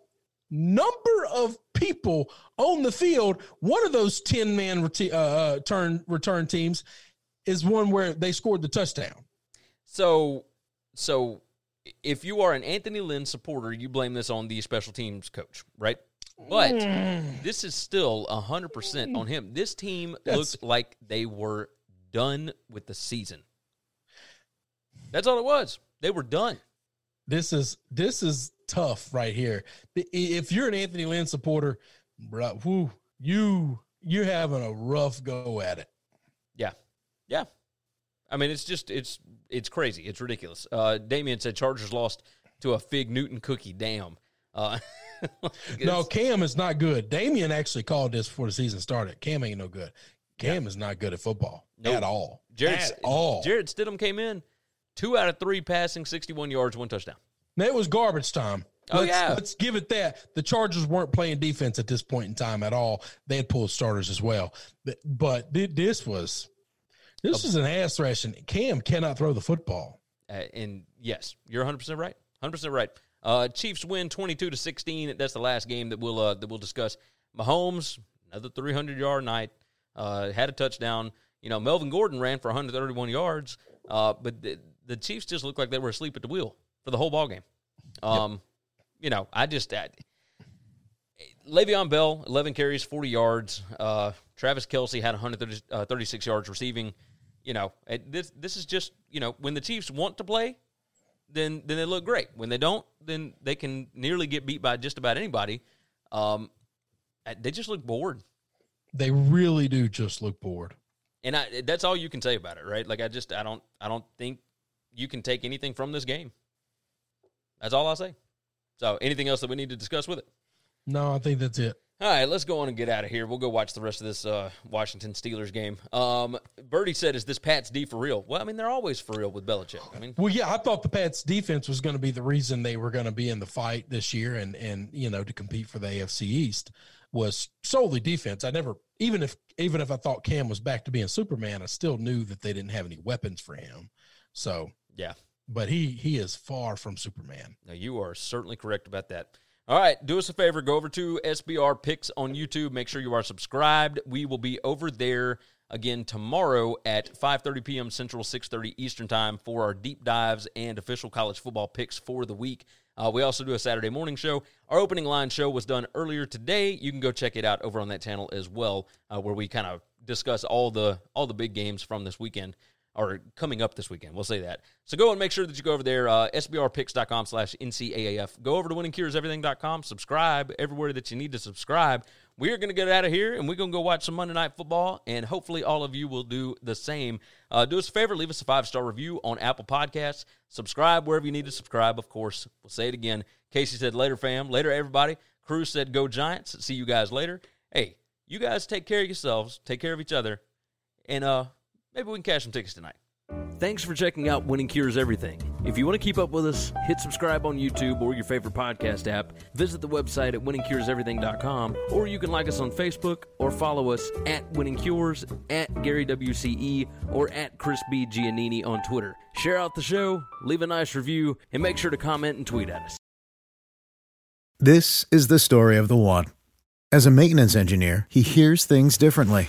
number of people on the field? One of those 10 man reti- uh, uh, turn, return teams is one where they scored the touchdown. So, so if you are an Anthony Lynn supporter, you blame this on the special teams coach, right? But mm. this is still 100% on him. This team That's, looked like they were done with the season. That's all it was. They were done. This is this is tough right here. If you're an Anthony Lynn supporter, bro, whoo, you you're having a rough go at it. Yeah, yeah. I mean, it's just it's it's crazy. It's ridiculous. Uh, Damien said Chargers lost to a Fig Newton cookie. Damn. Uh, no, Cam is not good. Damien actually called this before the season started. Cam ain't no good. Cam yeah. is not good at football nope. at all. Jared, at all. Jarrett Stidham came in two out of three passing, 61 yards, one touchdown. It was garbage time. Oh, let's, yeah. let's give it that. The Chargers weren't playing defense at this point in time at all. They had pulled starters as well. But, but this was this is an ass thrashing. Cam cannot throw the football. Uh, and yes, you're 100 percent right. 100 percent right. Uh, Chiefs win 22 to 16. That's the last game that we'll uh, that we'll discuss. Mahomes another 300 yard night. Uh, had a touchdown. You know, Melvin Gordon ran for 131 yards. Uh, but the, the Chiefs just looked like they were asleep at the wheel for the whole ball game. Um, you know, I just I, Le'Veon Bell, 11 carries, 40 yards. Uh, Travis Kelce had 136 yards receiving. You know, this this is just you know when the Chiefs want to play, then then they look great. When they don't, then they can nearly get beat by just about anybody. Um, they just look bored, They really do just look bored. and I, that's all you can say about it, right? Like I just I don't I don't think you can take anything from this game. That's all I'll say. So, anything else that we need to discuss with it? No, I think that's it. All right, let's go on and get out of here. We'll go watch the rest of this uh, Washington Steelers game. Um, Birdie said, "Is this Pat's D for real?" Well, I mean, they're always for real with Belichick. I mean, Well, yeah, I thought the Pats defense was going to be the reason they were going to be in the fight this year and and you know to compete for the AFC East was solely defense. I never even if even if I thought Cam was back to being Superman, I still knew that they didn't have any weapons for him. So, yeah, but he he is far from Superman. Now you are certainly correct about that. All right, do us a favor. Go over to SBR Picks on YouTube. Make sure you are subscribed. We will be over there again tomorrow at 5:30 p.m. Central, 6:30 Eastern Time for our deep dives and official college football picks for the week. Uh, we also do a Saturday morning show. Our opening line show was done earlier today. You can go check it out over on that channel as well, uh, where we kind of discuss all the all the big games from this weekend or coming up this weekend. We'll say that. So go and make sure that you go over there, uh, sbrpicks.com slash NCAAF. Go over to winningcureseverything.com. Subscribe everywhere that you need to subscribe. We are going to get out of here and we're going to go watch some Monday Night Football, and hopefully all of you will do the same. Uh, do us a favor, leave us a five star review on Apple Podcasts. Subscribe wherever you need to subscribe, of course. We'll say it again. Casey said, later, fam. Later, everybody. Cruz said, go Giants. See you guys later. Hey, you guys take care of yourselves, take care of each other, and uh, maybe we can cash some tickets tonight. Thanks for checking out Winning Cures Everything. If you want to keep up with us, hit subscribe on YouTube or your favorite podcast app. Visit the website at winningcureseverything.com, or you can like us on Facebook or follow us at Winning Cures, at Gary WCE, or at Chris B. Giannini on Twitter. Share out the show, leave a nice review, and make sure to comment and tweet at us. This is the story of the one. As a maintenance engineer, he hears things differently.